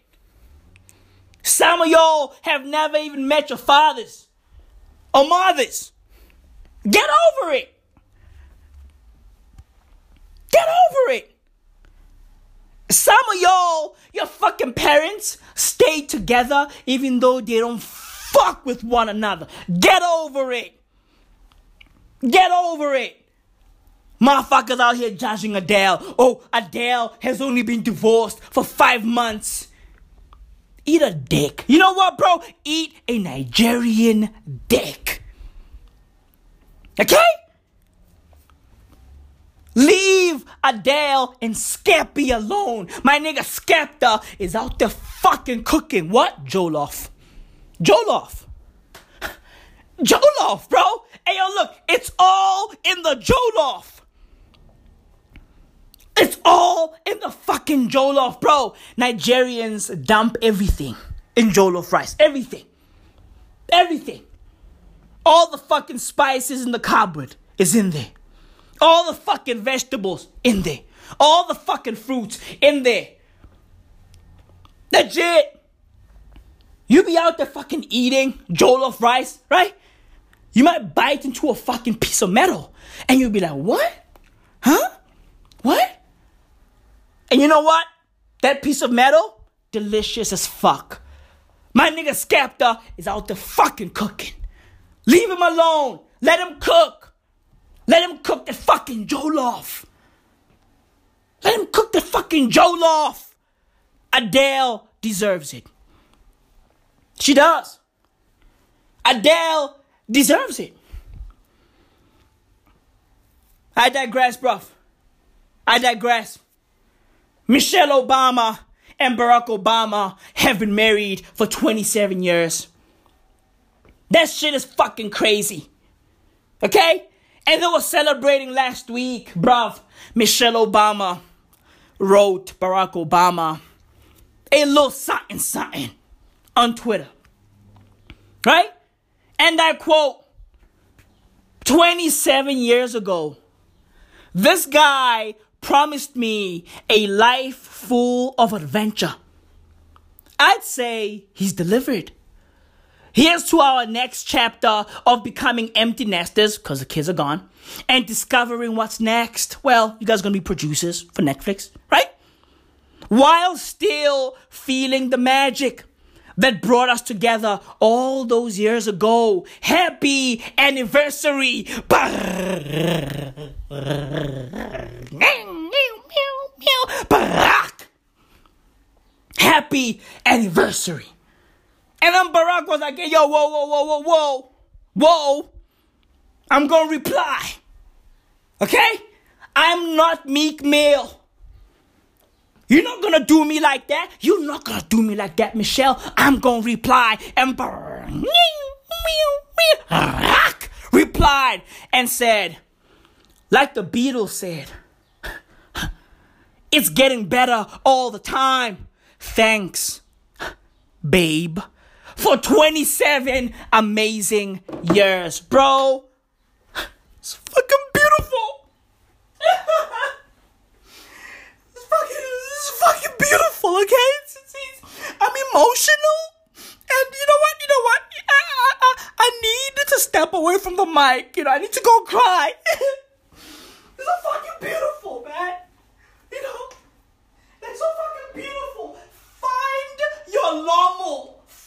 Some of y'all have never even met your fathers or mothers. Get over it. Get over it. Some of y'all, your fucking parents stay together even though they don't fuck with one another. Get over it. Get over it. Motherfuckers out here judging Adele. Oh, Adele has only been divorced for five months. Eat a dick. You know what, bro? Eat a Nigerian dick. Okay? Leave Adele and Skeppy alone. My nigga Skepta is out there fucking cooking. What? Jollof. Jollof. Jollof, bro. Hey, yo, look. It's all in the Jollof. It's all in the fucking Jollof, bro. Nigerians dump everything in Jollof rice. Everything. Everything. All the fucking spices in the cupboard is in there. All the fucking vegetables in there. All the fucking fruits in there. Legit. You be out there fucking eating jollof rice, right? You might bite into a fucking piece of metal and you'll be like, what? Huh? What? And you know what? That piece of metal, delicious as fuck. My nigga Skepta is out there fucking cooking. Leave him alone. Let him cook. Let him cook the fucking jollof. Let him cook the fucking jollof. Adele deserves it. She does. Adele deserves it. I digress, bruv. I digress. Michelle Obama and Barack Obama have been married for 27 years. That shit is fucking crazy. Okay? And they were celebrating last week, bruv. Michelle Obama wrote Barack Obama a little something something on Twitter. Right? And I quote 27 years ago, this guy promised me a life full of adventure. I'd say he's delivered. Here's to our next chapter of becoming empty nesters, because the kids are gone, and discovering what's next. Well, you guys are gonna be producers for Netflix, right? While still feeling the magic that brought us together all those years ago. Happy anniversary! Happy anniversary! And then Barack was like, hey, yo, whoa, whoa, whoa, whoa, whoa, whoa. I'm gonna reply. Okay? I'm not Meek Mill. You're not gonna do me like that. You're not gonna do me like that, Michelle. I'm gonna reply. And Barack replied and said, like the Beatles said, it's getting better all the time. Thanks, babe for 27 amazing years, bro. It's fucking beautiful. it's fucking, it's fucking beautiful, okay? It's, it's, it's, I'm emotional. And you know what? You know what? I, I, I, I need to step away from the mic. You know, I need to go cry. [laughs] it's so fucking beautiful, man. You know? It's so fucking beautiful. Find your normal.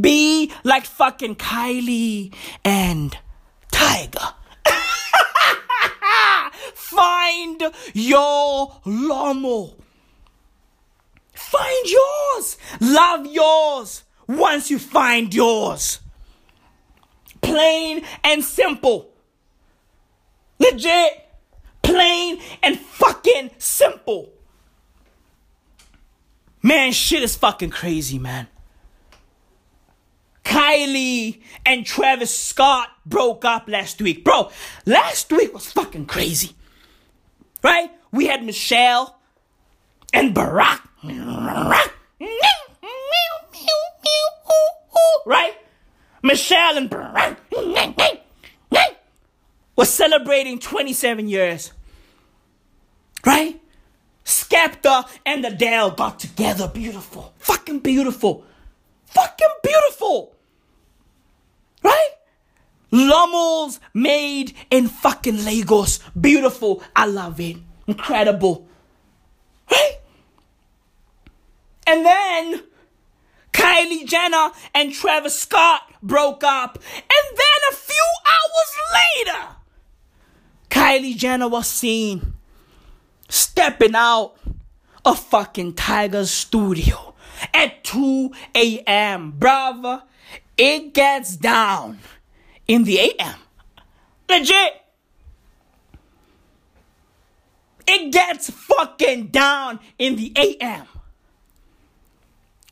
Be like fucking Kylie and Tyga. [laughs] Find your Lomo. Find yours. Love yours once you find yours. Plain and simple. Legit. Plain and fucking simple. Man, shit is fucking crazy, man. Kylie and Travis Scott broke up last week. Bro, last week was fucking crazy. Right? We had Michelle and Barack. Right? Michelle and Barack was celebrating 27 years. Right? Skepta and Adele got together. Beautiful. Fucking beautiful. Fucking beautiful. Right? Lummels made in fucking Lagos. Beautiful. I love it. Incredible. Right? And then Kylie Jenner and Travis Scott broke up. And then a few hours later, Kylie Jenner was seen stepping out of fucking Tyga's studio at 2 a.m. Brother, it gets down in the a.m. Legit. It gets fucking down in the a.m.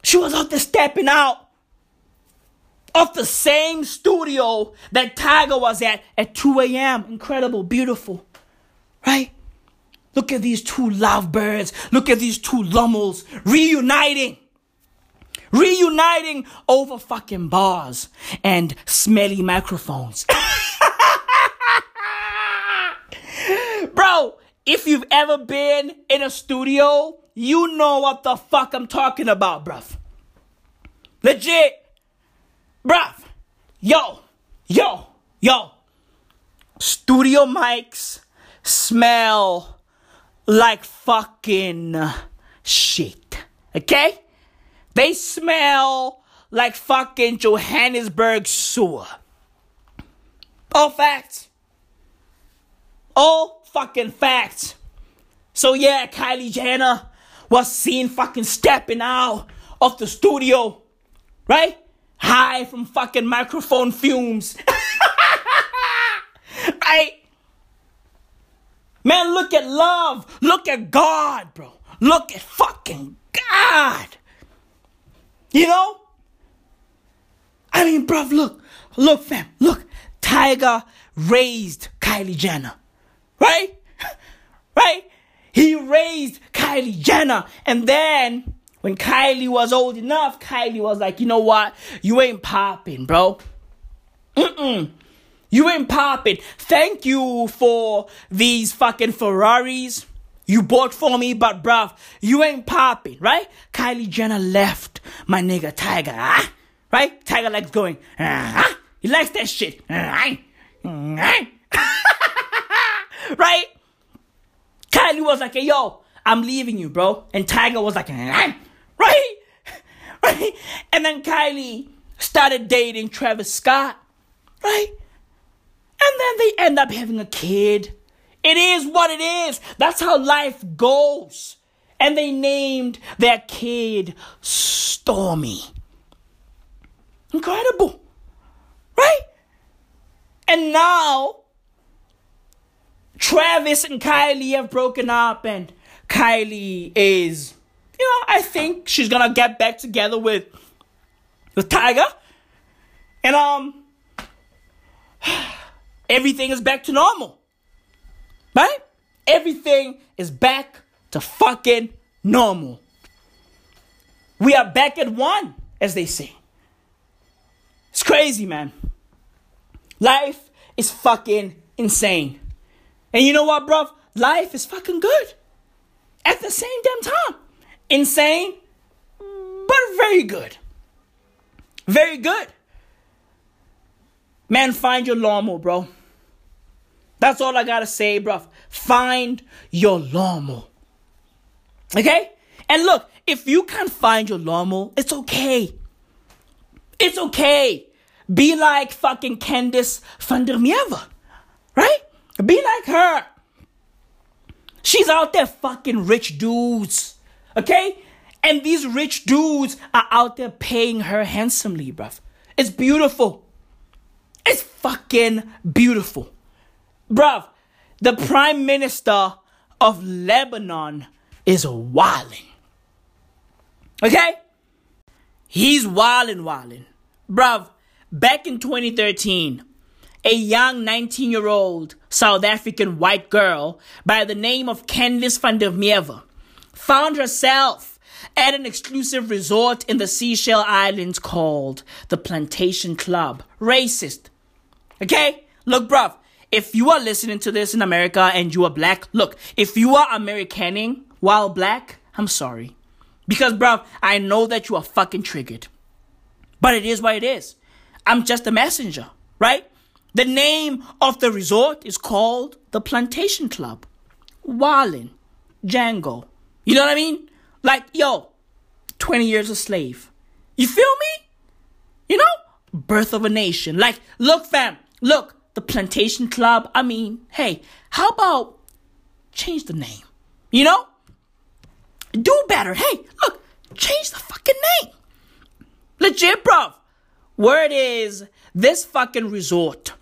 She was out there stepping out of the same studio that Tyga was at at 2 a.m. Incredible, beautiful, right? Look at these two lovebirds. Look at these two lummels reuniting. Reuniting over fucking bars and smelly microphones. [laughs] Bro, if you've ever been in a studio, you know what the fuck I'm talking about, bruv. Legit. Bruv. Yo, yo, yo. Studio mics smell like fucking shit. Okay? They smell like fucking Johannesburg sewer. All facts. All fucking facts. So yeah, Kylie Jenner was seen fucking stepping out of the studio, right? High from fucking microphone fumes. [laughs] right? Man, look at love. Look at God, bro. Look at fucking God. You know? I mean, bruv, look. Look, fam. Look. Tyga raised Kylie Jenner. Right? [laughs] Right? He raised Kylie Jenner. And then, when Kylie was old enough, Kylie was like, you know what? You ain't popping, bro. Mm-mm. You ain't popping. Thank you for these fucking Ferraris you bought for me, but bruv, you ain't popping, right? Kylie Jenner left my nigga Tyga, ah? right? Tyga likes going, ah? he likes that shit, ah? [laughs] right? Kylie was like, hey, yo, I'm leaving you, bro. And Tyga was like, right? [laughs] Right? And then Kylie started dating Travis Scott, right? And then they end up having a kid. It is what it is. That's how life goes. And they named their kid Stormi. Incredible. Right? And now, Travis and Kylie have broken up, and Kylie is, you know, I think she's gonna get back together with, the Tyga. And, um, [sighs] everything is back to normal. Right? Everything is back to fucking normal. We are back at one, as they say. It's crazy, man. Life is fucking insane. And you know what, bruv? Life is fucking good. At the same damn time. Insane, but very good. Very good. Man, find your lawnmower, bro. That's all I gotta say, bruv. Find your normal. Okay? And look, if you can't find your normal, it's okay. It's okay. Be like fucking Candice van der Merwe. Right? Be like her. She's out there fucking rich dudes. Okay? And these rich dudes are out there paying her handsomely, bruv. It's beautiful. It's fucking beautiful. Bruv, the prime minister of Lebanon is wilding. Okay? He's wilding, wilding. Bruv, back in 2013, a young 19 year old South African white girl by the name of Candice van der Merwe found herself at an exclusive resort in the Seychelles Islands called the Plantation Club. Racist. Okay? Look, bruv, if you are listening to this in America and you are black, look, if you are Americaning while black, I'm sorry. Because, bruv, I know that you are fucking triggered. But it is what it is. I'm just a messenger, right? The name of the resort is called the Plantation Club. Wallin, Django. You know what I mean? Like, yo, 20 years a slave. You feel me? You know? Birth of a nation. Like, look, fam, look, the Plantation Club. I mean, hey, how about change the name? You know? Do better. Hey, look, change the fucking name. Legit, bro. Word is, this fucking resort,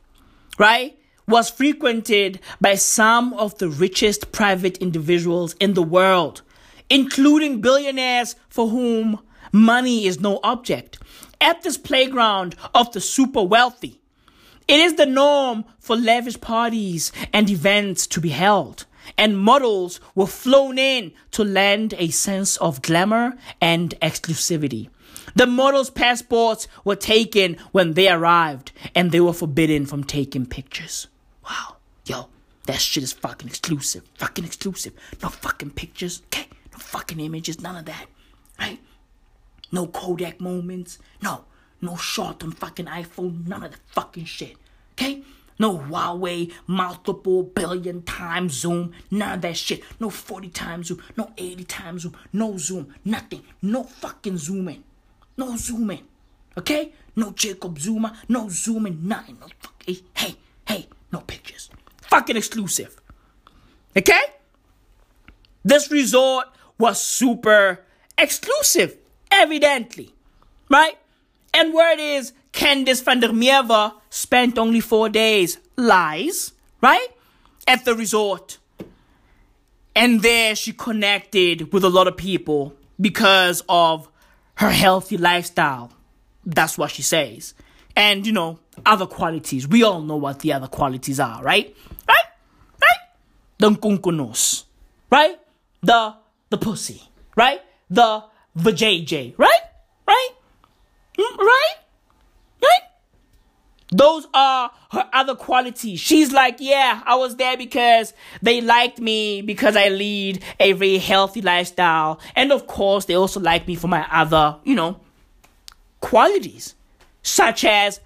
right, was frequented by some of the richest private individuals in the world, including billionaires for whom money is no object. At this playground of the super wealthy, it is the norm for lavish parties and events to be held, and models were flown in to lend a sense of glamour and exclusivity. The models' passports were taken when they arrived, and they were forbidden from taking pictures. Wow, yo, that shit is fucking exclusive. Fucking exclusive. No fucking pictures, okay? No fucking images, none of that, right? No Kodak moments, no, no shot on fucking iPhone, none of that fucking shit, okay? No Huawei multiple billion times zoom, none of that shit. No 40 times zoom, no 80 times zoom, no zoom, nothing. No fucking zooming. No zooming. Okay? No Jacob Zuma, no zooming, nothing. No fuck, hey, hey, hey, no pictures. Fucking exclusive. Okay? This resort was super exclusive, evidently. Right? And word is, Candice van der Merwe spent only four days. Lies, right? At the resort. And there she connected with a lot of people because of her healthy lifestyle. That's what she says. And, you know, other qualities. We all know what the other qualities are, right? Right? Right? The kunkunos. Right? The the pussy. Right? The the Right? Right? Right? Right? Those are her other qualities. She's like, yeah, I was there because they liked me because I lead a very healthy lifestyle. And of course, they also like me for my other, you know, qualities, such as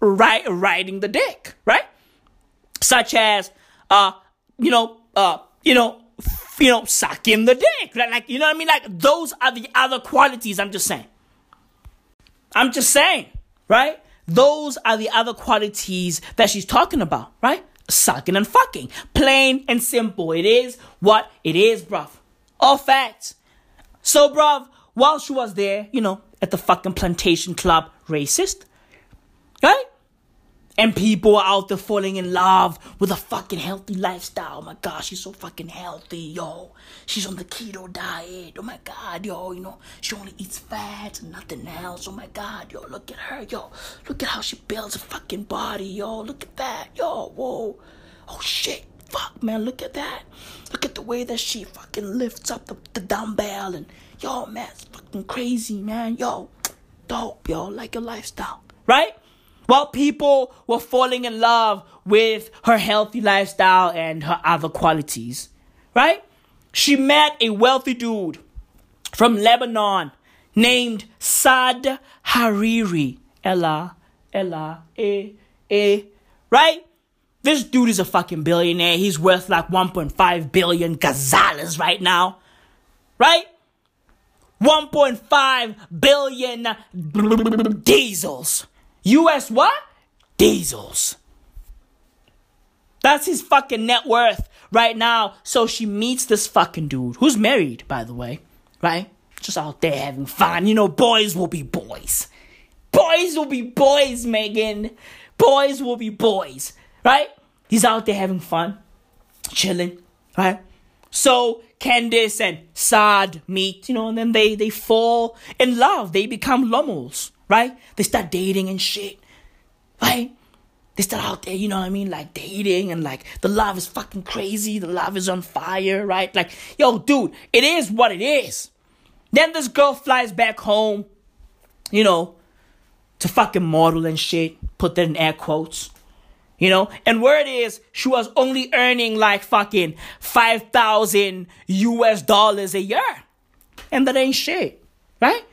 ri- riding the dick, right? Such as, uh, you know, uh, you know, f- you know, sucking the dick, like, like, you know what I mean? Like, those are the other qualities. I'm just saying. I'm just saying, right? Those are the other qualities that she's talking about, right? Sucking and fucking. Plain and simple. It is what it is, bruv. All facts. So, bruv, while she was there, you know, at the fucking plantation club, racist, right? And people are out there falling in love with a fucking healthy lifestyle. Oh my god, she's so fucking healthy, yo. She's on the keto diet. Oh my god, yo, you know, she only eats fats and nothing else. Oh my god, yo, look at her, yo. Look at how she builds a fucking body, yo. Look at that, yo, whoa. Oh shit, fuck, man, look at that. Look at the way that she fucking lifts up the, the dumbbell and, yo, man, it's fucking crazy, man. Yo, dope, yo, like your lifestyle, right? While people were falling in love with her healthy lifestyle and her other qualities, right? She met a wealthy dude from Lebanon named Saad Hariri. Ella, Ella, eh, eh, right? This dude is a fucking billionaire. He's worth like 1.5 billion gazales right now. Right? 1.5 billion diesels. US what? Diesels. That's his fucking net worth right now. So she meets this fucking dude who's married, by the way, right? Just out there having fun. You know, boys will be boys. Boys will be boys, Megan. Boys will be boys, right? He's out there having fun, chilling, right? So Candice and Saad meet, you know, and then they they fall in love. They become lummels, right? They start dating and shit, right? They start out there, you know what I mean, like dating and like the love is fucking crazy. The love is on fire, right? Like, yo, dude, it is what it is. Then this girl flies back home, you know, to fucking model and shit. Put that in air quotes. You know, and word is she was only earning like fucking 5,000 US dollars a year. And that ain't shit, right?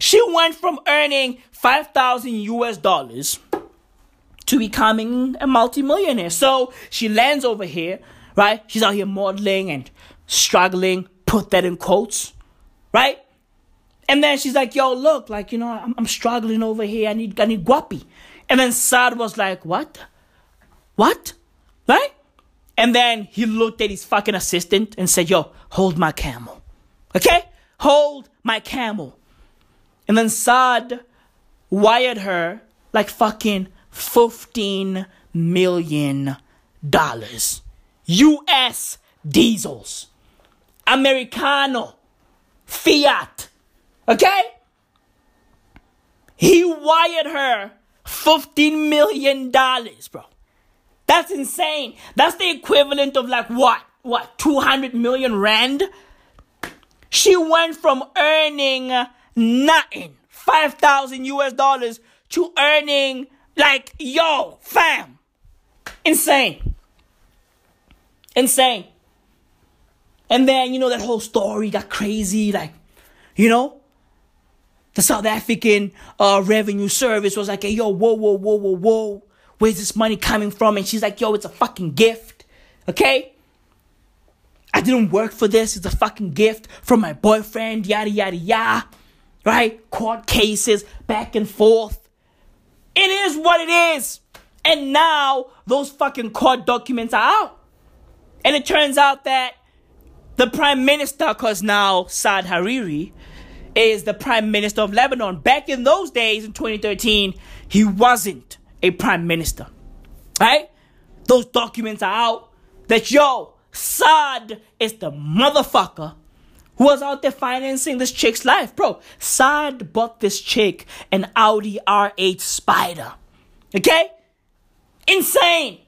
She went from earning 5,000 US dollars to becoming a multimillionaire. So she lands over here, right? She's out here modeling and struggling, put that in quotes, right? And then she's like, yo, look, like, you know, I'm, I'm struggling over here. I need, I need guapi. And then Saad was like, what? What? Right? And then he looked at his fucking assistant and said, Yo, hold my camel. Okay? Hold my camel. And then Saad wired her like fucking 15 million dollars. US diesels. Americano. Fiat. Okay? He wired her 15 million dollars, bro. That's insane. That's the equivalent of like what? What? 200 million rand? She went from earning nothing, 5,000 US dollars, to earning like, yo, fam. Insane. Insane. And then, you know, that whole story got crazy. Like, you know, the South African uh, Revenue Service was like, hey, yo, whoa, whoa, whoa, whoa, whoa. Where's this money coming from? And she's like, yo, it's a fucking gift. Okay? I didn't work for this. It's a fucking gift from my boyfriend, yada, yada, yada. Right? Court cases, back and forth. It is what it is. And now those fucking court documents are out. And it turns out that the prime minister, because now Saad Hariri is the prime minister of Lebanon. Back in those days in 2013, he wasn't a prime minister. Right? Those documents are out that yo, Saad is the motherfucker who was out there financing this chick's life. Bro, Saad bought this chick an Audi R8 Spider. Okay? Insane.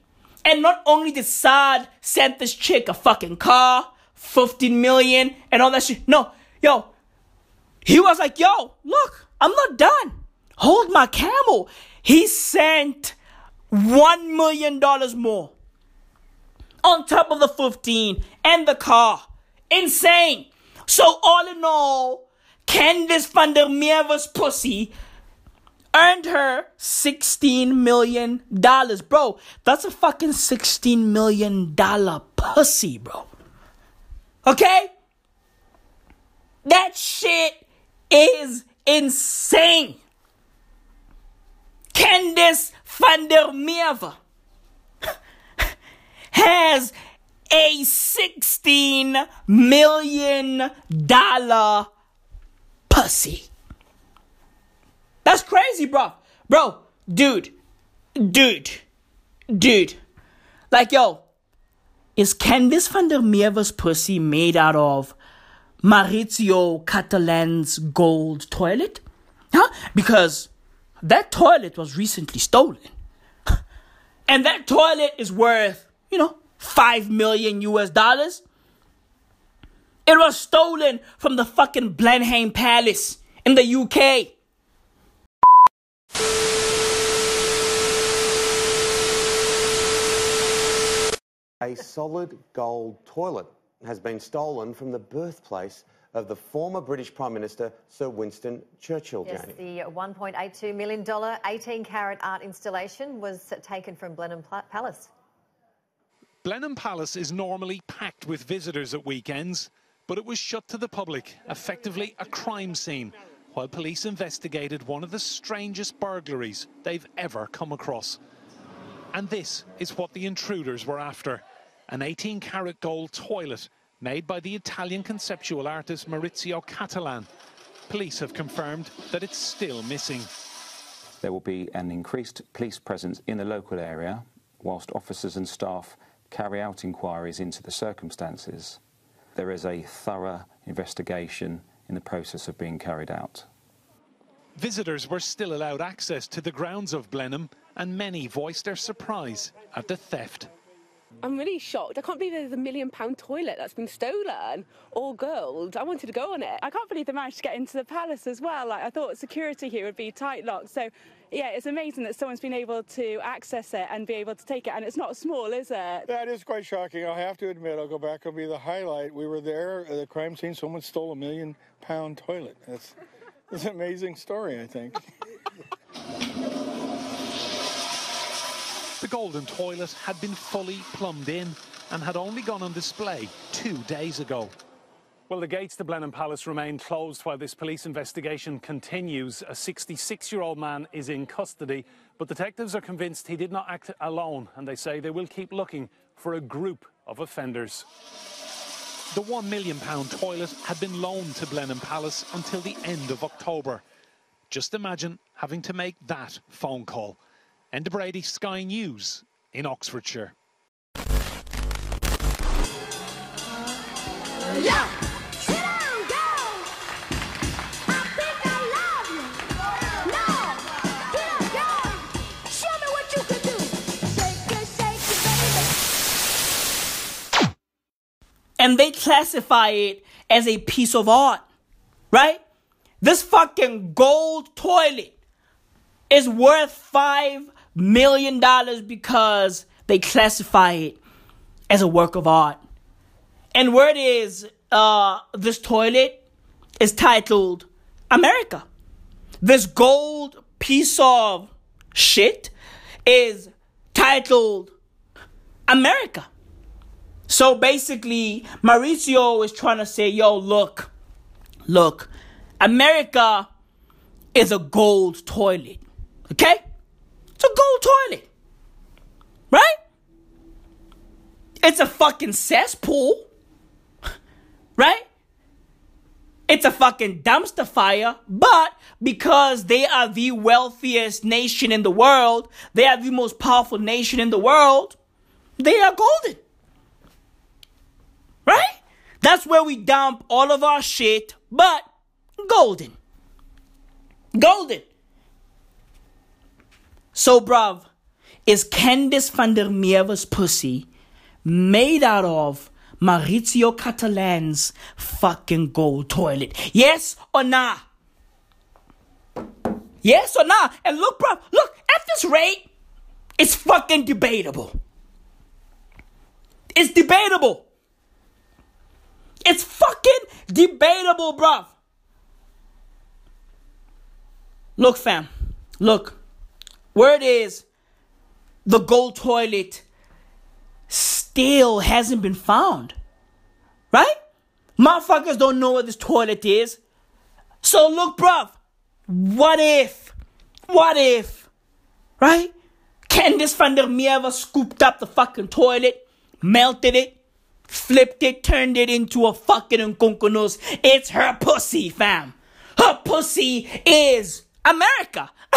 And not only did Saad send this chick a fucking car, 15 million, and all that shit. No, yo, he was like, yo, look, I'm not done. Hold my camel. He sent $1 million more on top of the 15 and the car. Insane. So all in all, Candice van der Merwe's pussy earned her 16 million dollars. Bro, that's a fucking 16 million dollar pussy, bro. Okay? That shit is insane. Candice van der Merwe [laughs] has a 16 million dollar pussy. That's crazy, bro. Bro, dude, dude, dude. Like, yo, is Candice van der Merwe's pussy made out of Maurizio Cattelan's gold toilet? Huh? Because that toilet was recently stolen. And that toilet is worth, you know, 5 million US dollars. It was stolen from the fucking Blenheim Palace in the UK. A solid gold toilet has been stolen from the birthplace of the former British Prime Minister Sir Winston Churchill, Yes, Janie. the $1.82 million 18 carat art installation was taken from Blenheim Palace. Blenheim Palace is normally packed with visitors at weekends, but it was shut to the public, effectively a crime scene, while police investigated one of the strangest burglaries they've ever come across. And this is what the intruders were after an 18 carat gold toilet made by the Italian conceptual artist Maurizio Cattelan. Police have confirmed that it's still missing. There will be an increased police presence in the local area whilst officers and staff carry out inquiries into the circumstances. There is a thorough investigation in the process of being carried out. Visitors were still allowed access to the grounds of Blenheim, and many voiced their surprise at the theft. I'm really shocked. I can't believe there's a million pound toilet that's been stolen, all gold. I wanted to go on it. I can't believe they managed to get into the palace as well. Like I thought security here would be tight locked. So yeah, it's amazing that someone's been able to access it and be able to take it. And it's not small, is it? That is quite shocking. I'll have to admit, I'll go back. It'll be the highlight. We were there at the crime scene. Someone stole a million pound toilet. That's, that's an amazing story, I think. [laughs] The golden toilet had been fully plumbed in and had only gone on display two days ago. Well, the gates to Blenheim Palace remain closed while this police investigation continues. A 66 year old man is in custody, but detectives are convinced he did not act alone, and they say they will keep looking for a group of offenders. The £1 million toilet had been loaned to Blenheim Palace until the end of October. Just imagine having to make that phone call. Enda Brady, Sky News in Oxfordshire. Yeah. Sit down, go. I think I love you. No. Get up, go. Show me what you can do. Shake it, shake it, baby. and they classify it as a piece of art, right? This fucking gold toilet is worth five million dollars because they classify it as a work of art. And word is, uh, this toilet is titled America. This gold piece of shit is titled America. So basically, Maurizio is trying to say, yo, look, look, America is a gold toilet. Okay? It's a gold toilet. Right? It's a fucking cesspool. [laughs] Right? It's a fucking dumpster fire, but because they are the wealthiest nation in the world, they are the most powerful nation in the world, they are golden. Right? That's where we dump all of our shit, but golden. Golden. So, bruv, is Candice van der Meer's pussy made out of Maurizio Cattelan's fucking gold toilet? Yes or nah? Yes or nah? And look, bruv, look, at this rate, it's fucking debatable. It's debatable. It's fucking debatable, bruv. Look, fam. Look. Word is the gold toilet still hasn't been found. Right? Motherfuckers don't know where this toilet is. So look, bruv. What if? What if? Right? Candice van der Merwe scooped up the fucking toilet, melted it, flipped it, turned it into a fucking unkunkunus. It's her pussy, fam. Her pussy is America. [laughs]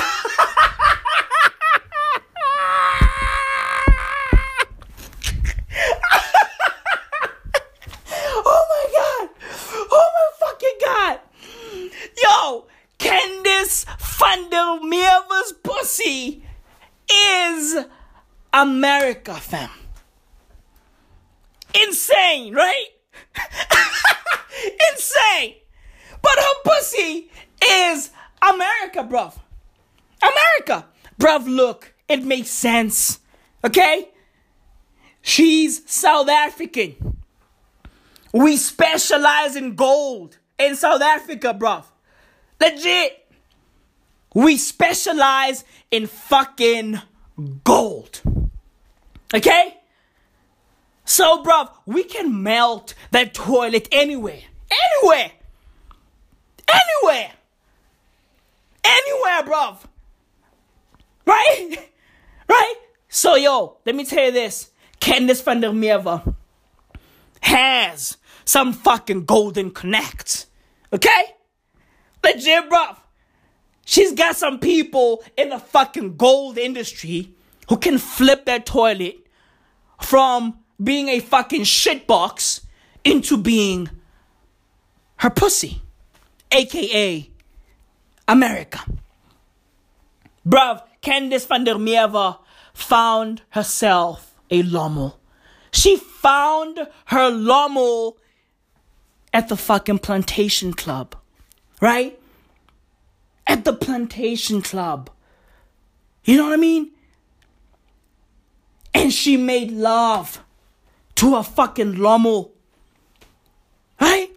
oh my god. Oh my fucking god. Yo, Candice Merwe's pussy is America, fam. Insane, right? [laughs] Insane. But her pussy is America, bruv. America. Bruv, look, it makes sense. Okay? She's South African. We specialize in gold in South Africa, bruv. Legit. We specialize in fucking gold. Okay? So, bruv, we can melt that toilet anywhere. Anywhere. Anywhere. Anywhere, bruv. Right? [laughs] Right? So, yo, let me tell you this. Candice van der Merwe has some fucking golden connects. Okay? Legit, bruv. She's got some people in the fucking gold industry who can flip their toilet from being a fucking shitbox into being her pussy, aka America. Bruv, Candice van der Merwe found herself a lommel. She found her lommel at the fucking plantation club, right? At the plantation club. You know what I mean? And she made love to a fucking lommel. Right?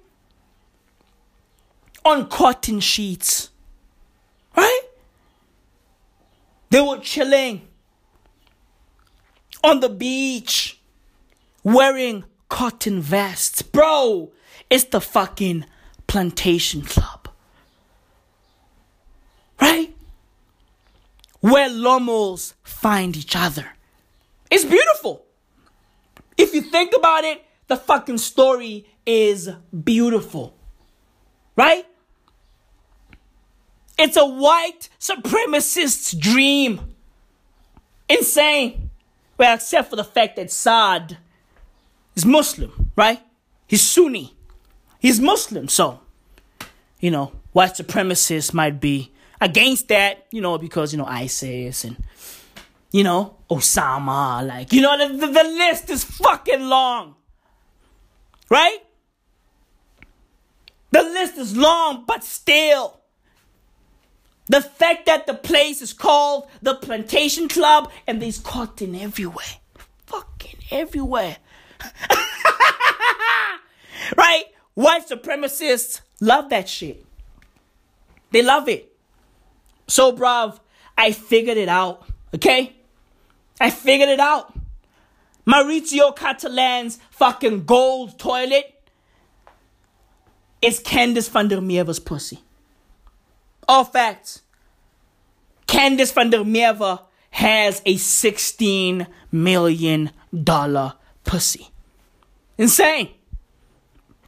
On cotton sheets. Right? They were chilling on the beach wearing cotton vests. Bro, it's the fucking plantation club. Right? Where Lomos find each other. It's beautiful. If you think about it, the fucking story is beautiful. Right? It's a white supremacist's dream. Insane. Well, except for the fact that Saad is Muslim, right? He's Sunni. He's Muslim, so, you know, white supremacists might be against that, you know, because, you know, ISIS and, you know, Osama, like, you know, the, the, the list is fucking long. Right? The list is long, but still. The fact that the place is called the Plantation Club and there's cotton everywhere. Fucking everywhere. [laughs] right? White supremacists love that shit. They love it. So, bruv, I figured it out. Okay? I figured it out. Maurizio Cattelan's fucking gold toilet is Candice van der Merwe's pussy. All facts. Candice van der Merwe has a $16 million pussy. Insane.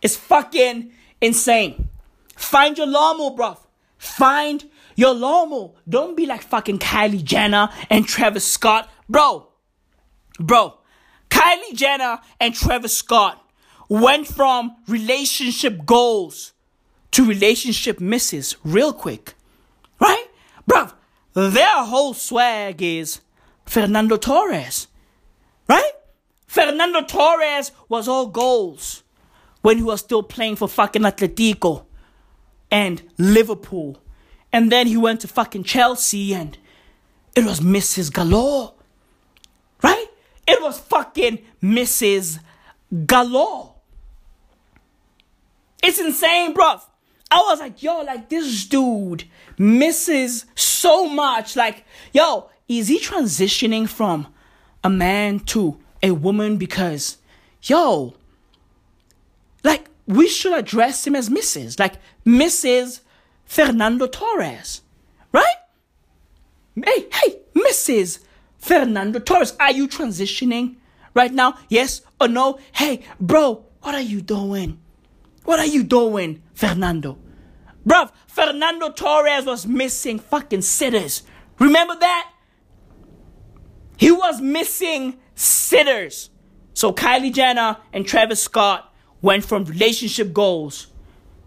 It's fucking insane. Find your lawnmower, bruv. Find your lawnmower. Don't be like fucking Kylie Jenner and Travis Scott. Bro, bro, Kylie Jenner and Travis Scott went from relationship goals to relationship misses real quick. Right? Bruv, their whole swag is Fernando Torres. Right? Fernando Torres was all goals when he was still playing for fucking Atletico and Liverpool. And then he went to fucking Chelsea and it was Mrs. Galore. Right? It was fucking Mrs. Galore. It's insane, bruv. I was like, yo, like this dude misses so much. Like, yo, is he transitioning from a man to a woman? Because, yo, like, we should address him as Mrs. Like, Mrs. Fernando Torres. Right? Hey, hey, Mrs. Fernando Torres, are you transitioning right now? Yes or no? Hey, bro, what are you doing? What are you doing, Fernando? Bruv, Fernando Torres was missing fucking sitters. Remember that? He was missing sitters. So Kylie Jenner and Travis Scott went from relationship goals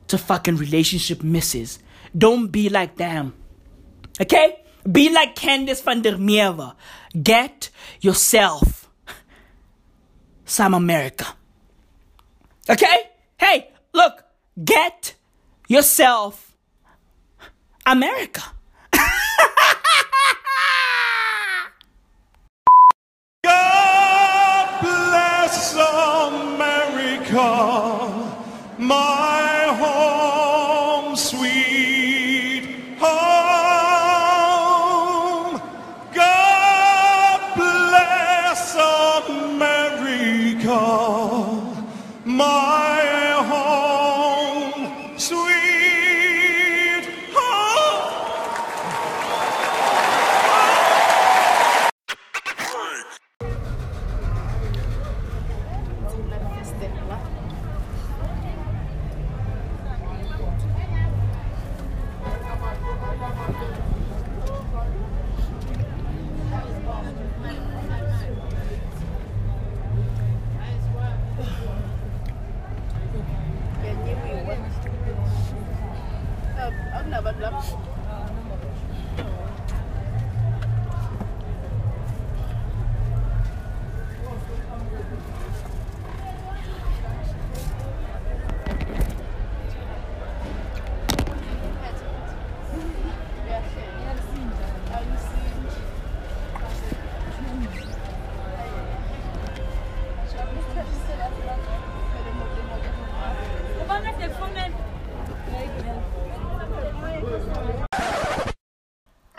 to fucking relationship misses. Don't be like them. Okay? Be like Candice van der Merwe. Get yourself some America. Okay? Hey, look, get yourself America.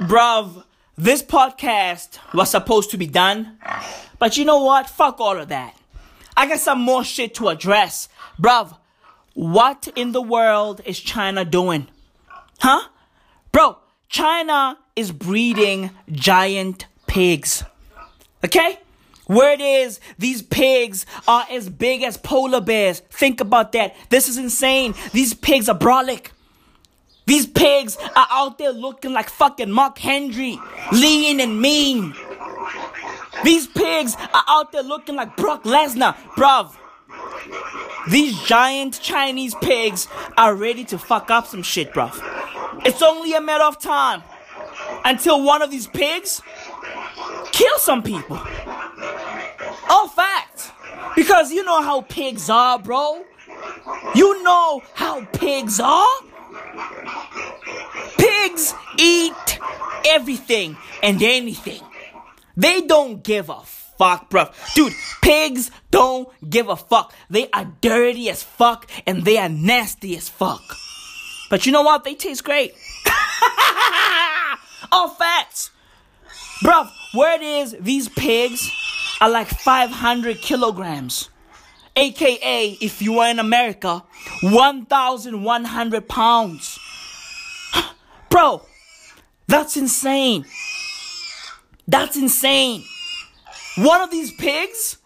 Bruv, this podcast was supposed to be done. But you know what? Fuck all of that. I got some more shit to address. Bruv, what in the world is China doing? Huh? Bro, China is breeding giant pigs. Okay? Word is, these pigs are as big as polar bears. Think about that. This is insane. These pigs are brolic. These pigs are out there looking like fucking Mark Henry, lean and mean. These pigs are out there looking like Brock Lesnar, bruv. These giant Chinese pigs are ready to fuck up some shit, bruv. It's only a matter of time until one of these pigs kill some people. All fact. Because you know how pigs are, bro. You know how pigs are. Pigs eat everything and anything. They don't give a fuck, bruv. Dude, pigs don't give a fuck. They are dirty as fuck and they are nasty as fuck. But you know what? They taste great. [laughs] All facts. Bruv, word is these pigs are like 500 kilograms. AKA, if you are in America, 1,100 pounds. [gasps] Bro, that's insane. That's insane. One of these pigs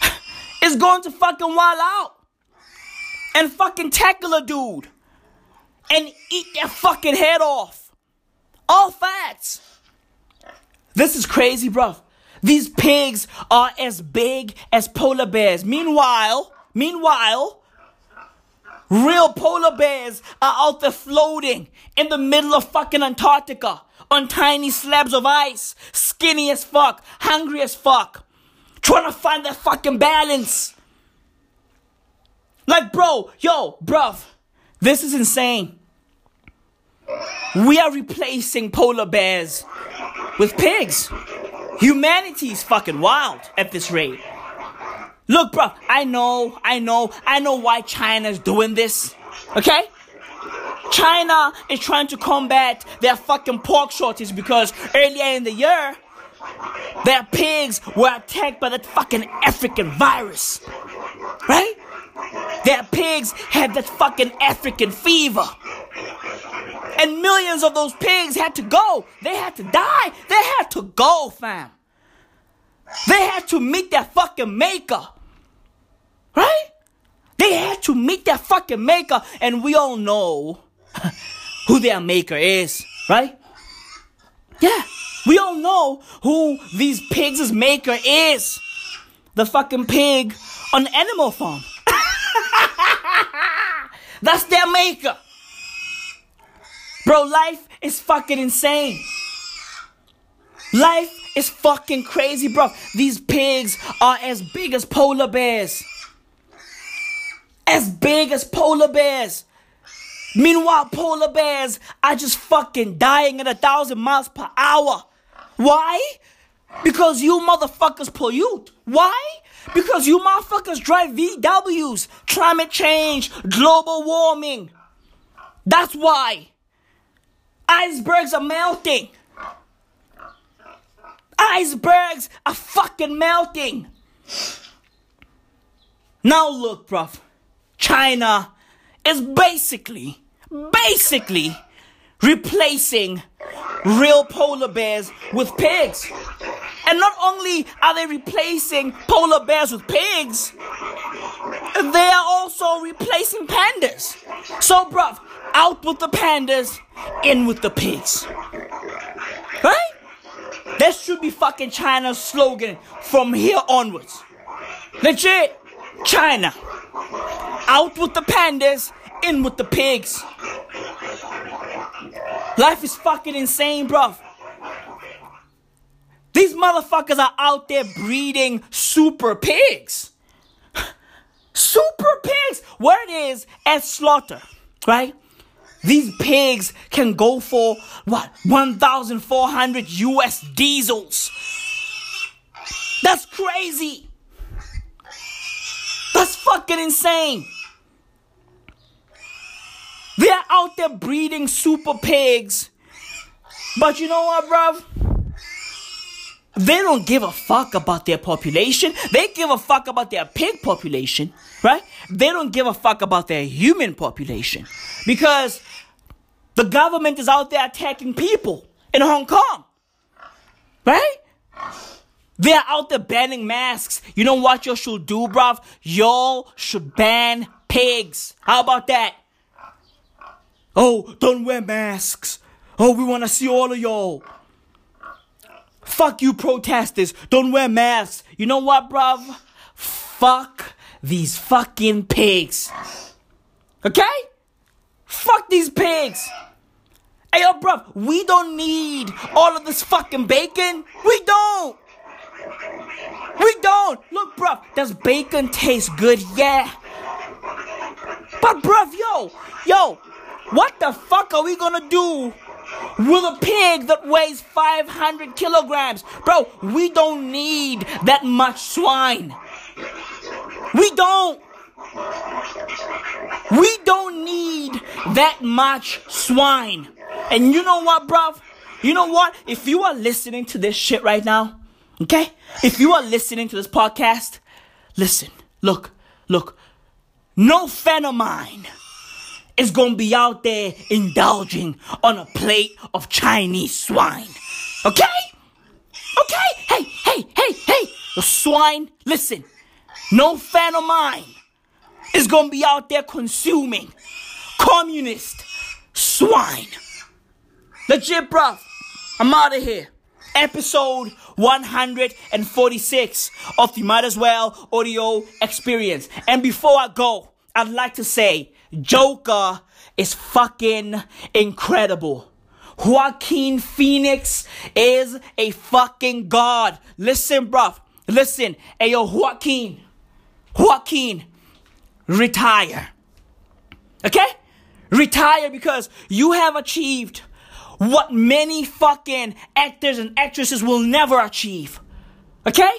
[laughs] is going to fucking wild out and fucking tackle a dude and eat their fucking head off. All facts. This is crazy, bro. These pigs are as big as polar bears. Meanwhile, meanwhile, real polar bears are out there floating in the middle of fucking Antarctica on tiny slabs of ice, skinny as fuck, hungry as fuck, trying to find that fucking balance. Like, bro, yo, bruv, this is insane. We are replacing polar bears with pigs. Humanity is fucking wild at this rate. Look, bro, I know, I know, I know why China's doing this. Okay? China is trying to combat their fucking pork shortage because earlier in the year, their pigs were attacked by that fucking African virus. Right? Their pigs had that fucking African fever. And millions of those pigs had to go. They had to die. They had to go, fam. They had to meet their fucking maker. Right? They had to meet their fucking maker. And we all know [laughs] who their maker is, right? Yeah. We all know who these pigs' maker is. The fucking pig on the Animal Farm. [laughs] That's their maker. Bro, life is fucking insane. Life is fucking crazy, bro. These pigs are as big as polar bears. As big as polar bears. Meanwhile, polar bears are just fucking dying at a thousand miles per hour. Why? Because you motherfuckers pollute. Why? Because you motherfuckers drive VWs, climate change, global warming. That's why. Icebergs are melting. Icebergs are fucking melting. Now look, bruv. China is basically, basically replacing real polar bears with pigs. And not only are they replacing polar bears with pigs, they are also replacing pandas. So, bruv, out with the pandas, in with the pigs. Right? That should be fucking China's slogan from here onwards. Legit, China. Out with the pandas, in with the pigs. Life is fucking insane, bruv. These motherfuckers are out there breeding super pigs. Super pigs! Where it is at slaughter, right? These pigs can go for what? 1,400 US diesels. That's crazy. That's fucking insane. They're out there breeding super pigs But you know what, bruv? They don't give a fuck about their population. They give a fuck about their pig population, right? They don't give a fuck about their human population. Because the government is out there attacking people in Hong Kong, right? They're out there banning masks. You know what y'all should do, bruv? Y'all should ban pigs. How about that? Oh, don't wear masks. Oh, we want to see all of y'all. Fuck you protesters. Don't wear masks. You know what, bruv? Fuck these fucking pigs. Okay? Fuck these pigs. Hey, yo, bruv, we don't need all of this fucking bacon. We don't. We don't. Look, bruv, does bacon taste good? Yeah. But, bruv, yo, yo, what the fuck are we gonna do with a pig that weighs 500 kilograms? Bro, we don't need that much swine. We don't. We don't need that much swine. And you know what, bruv? You know what? If you are listening to this shit right now, okay? If you are listening to this podcast, listen, look, look. No fan of mine is gonna be out there indulging on a plate of Chinese swine. Okay? Okay? Hey, hey, hey, hey! The swine, listen. No fan of mine is gonna be out there consuming communist swine. Legit, bruv. I'm out of here. Episode 146 of the Might As Well audio experience. And before I go, I'd like to say Joker is fucking incredible. Joaquin Phoenix is a fucking god. Listen, bruv. Listen. Hey, yo, Joaquin. Joaquin, retire. Okay? Retire because you have achieved what many fucking actors and actresses will never achieve. Okay?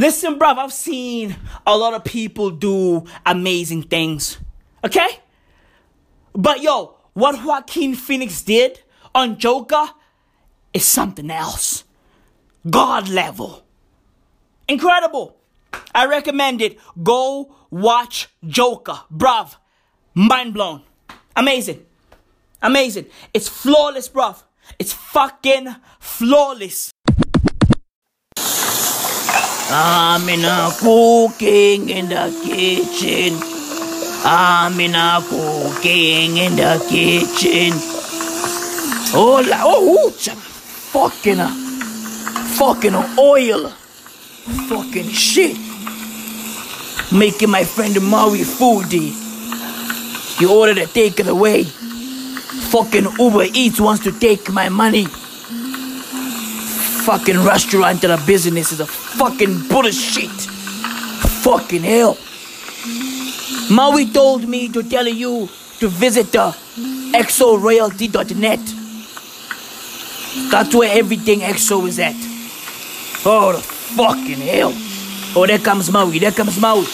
Listen, bruv, I've seen a lot of people do amazing things. Okay? But yo, what Joaquin Phoenix did on Joker is something else. God level. Incredible. I recommend it. Go watch Joker. Bruv. Mind blown. Amazing. Amazing. It's flawless, bruv. It's fucking flawless. I'm in a cooking in the kitchen. I'm in a cooking in the kitchen. Oh, la, oh, ooh, fucking, uh, fucking oil. Fucking shit. Making my friend Maui foodie. You ordered a takeaway. Fucking Uber Eats wants to take my money. Fucking restaurant and a business is a fucking bullshit. Fucking hell. Maui told me to tell you to visit the exoroyalty.net. That's where everything EXO is at. Oh, the fucking hell. Oh, there comes Maui. There comes Maui.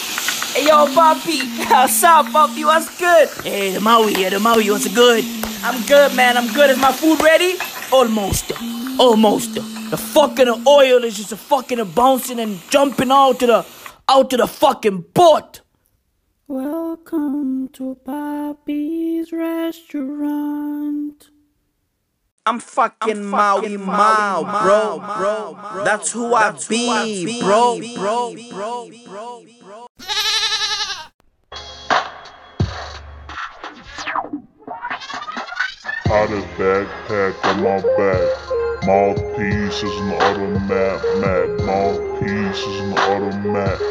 Hey, yo, Bobby. [laughs] What's up, Bobby? What's good? Hey, the Maui here. The Maui. What's good? I'm good, man. I'm good. Is my food ready? Almost. Almost. The fucking oil is just a fucking bouncing and jumping out to the out to the fucking boat. Welcome to Bobby's restaurant. I'm fucking Maui Mao, bro, bro. That's who I be, bro, bro, bro, bro, of backpack on my back. Mouthpiece is an automat, mat. Mouthpiece is an automat.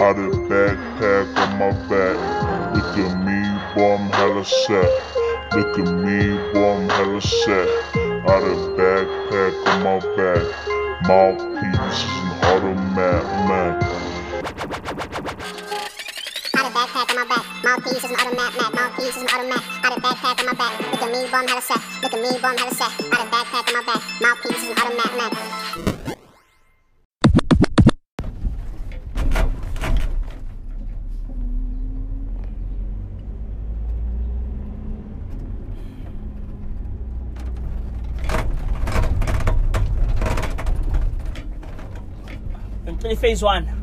Of backpack on my back. Look at me, boy, I'm hella set. Look at me, boy, I'm hella set. Of backpack on my back. Mouthpiece is an automat, mat. East is is. Out of backpack on my back. Look at me, bum had a sack. Look at me, bum had a sack. Out of backpack on my back. Is. Play phase one.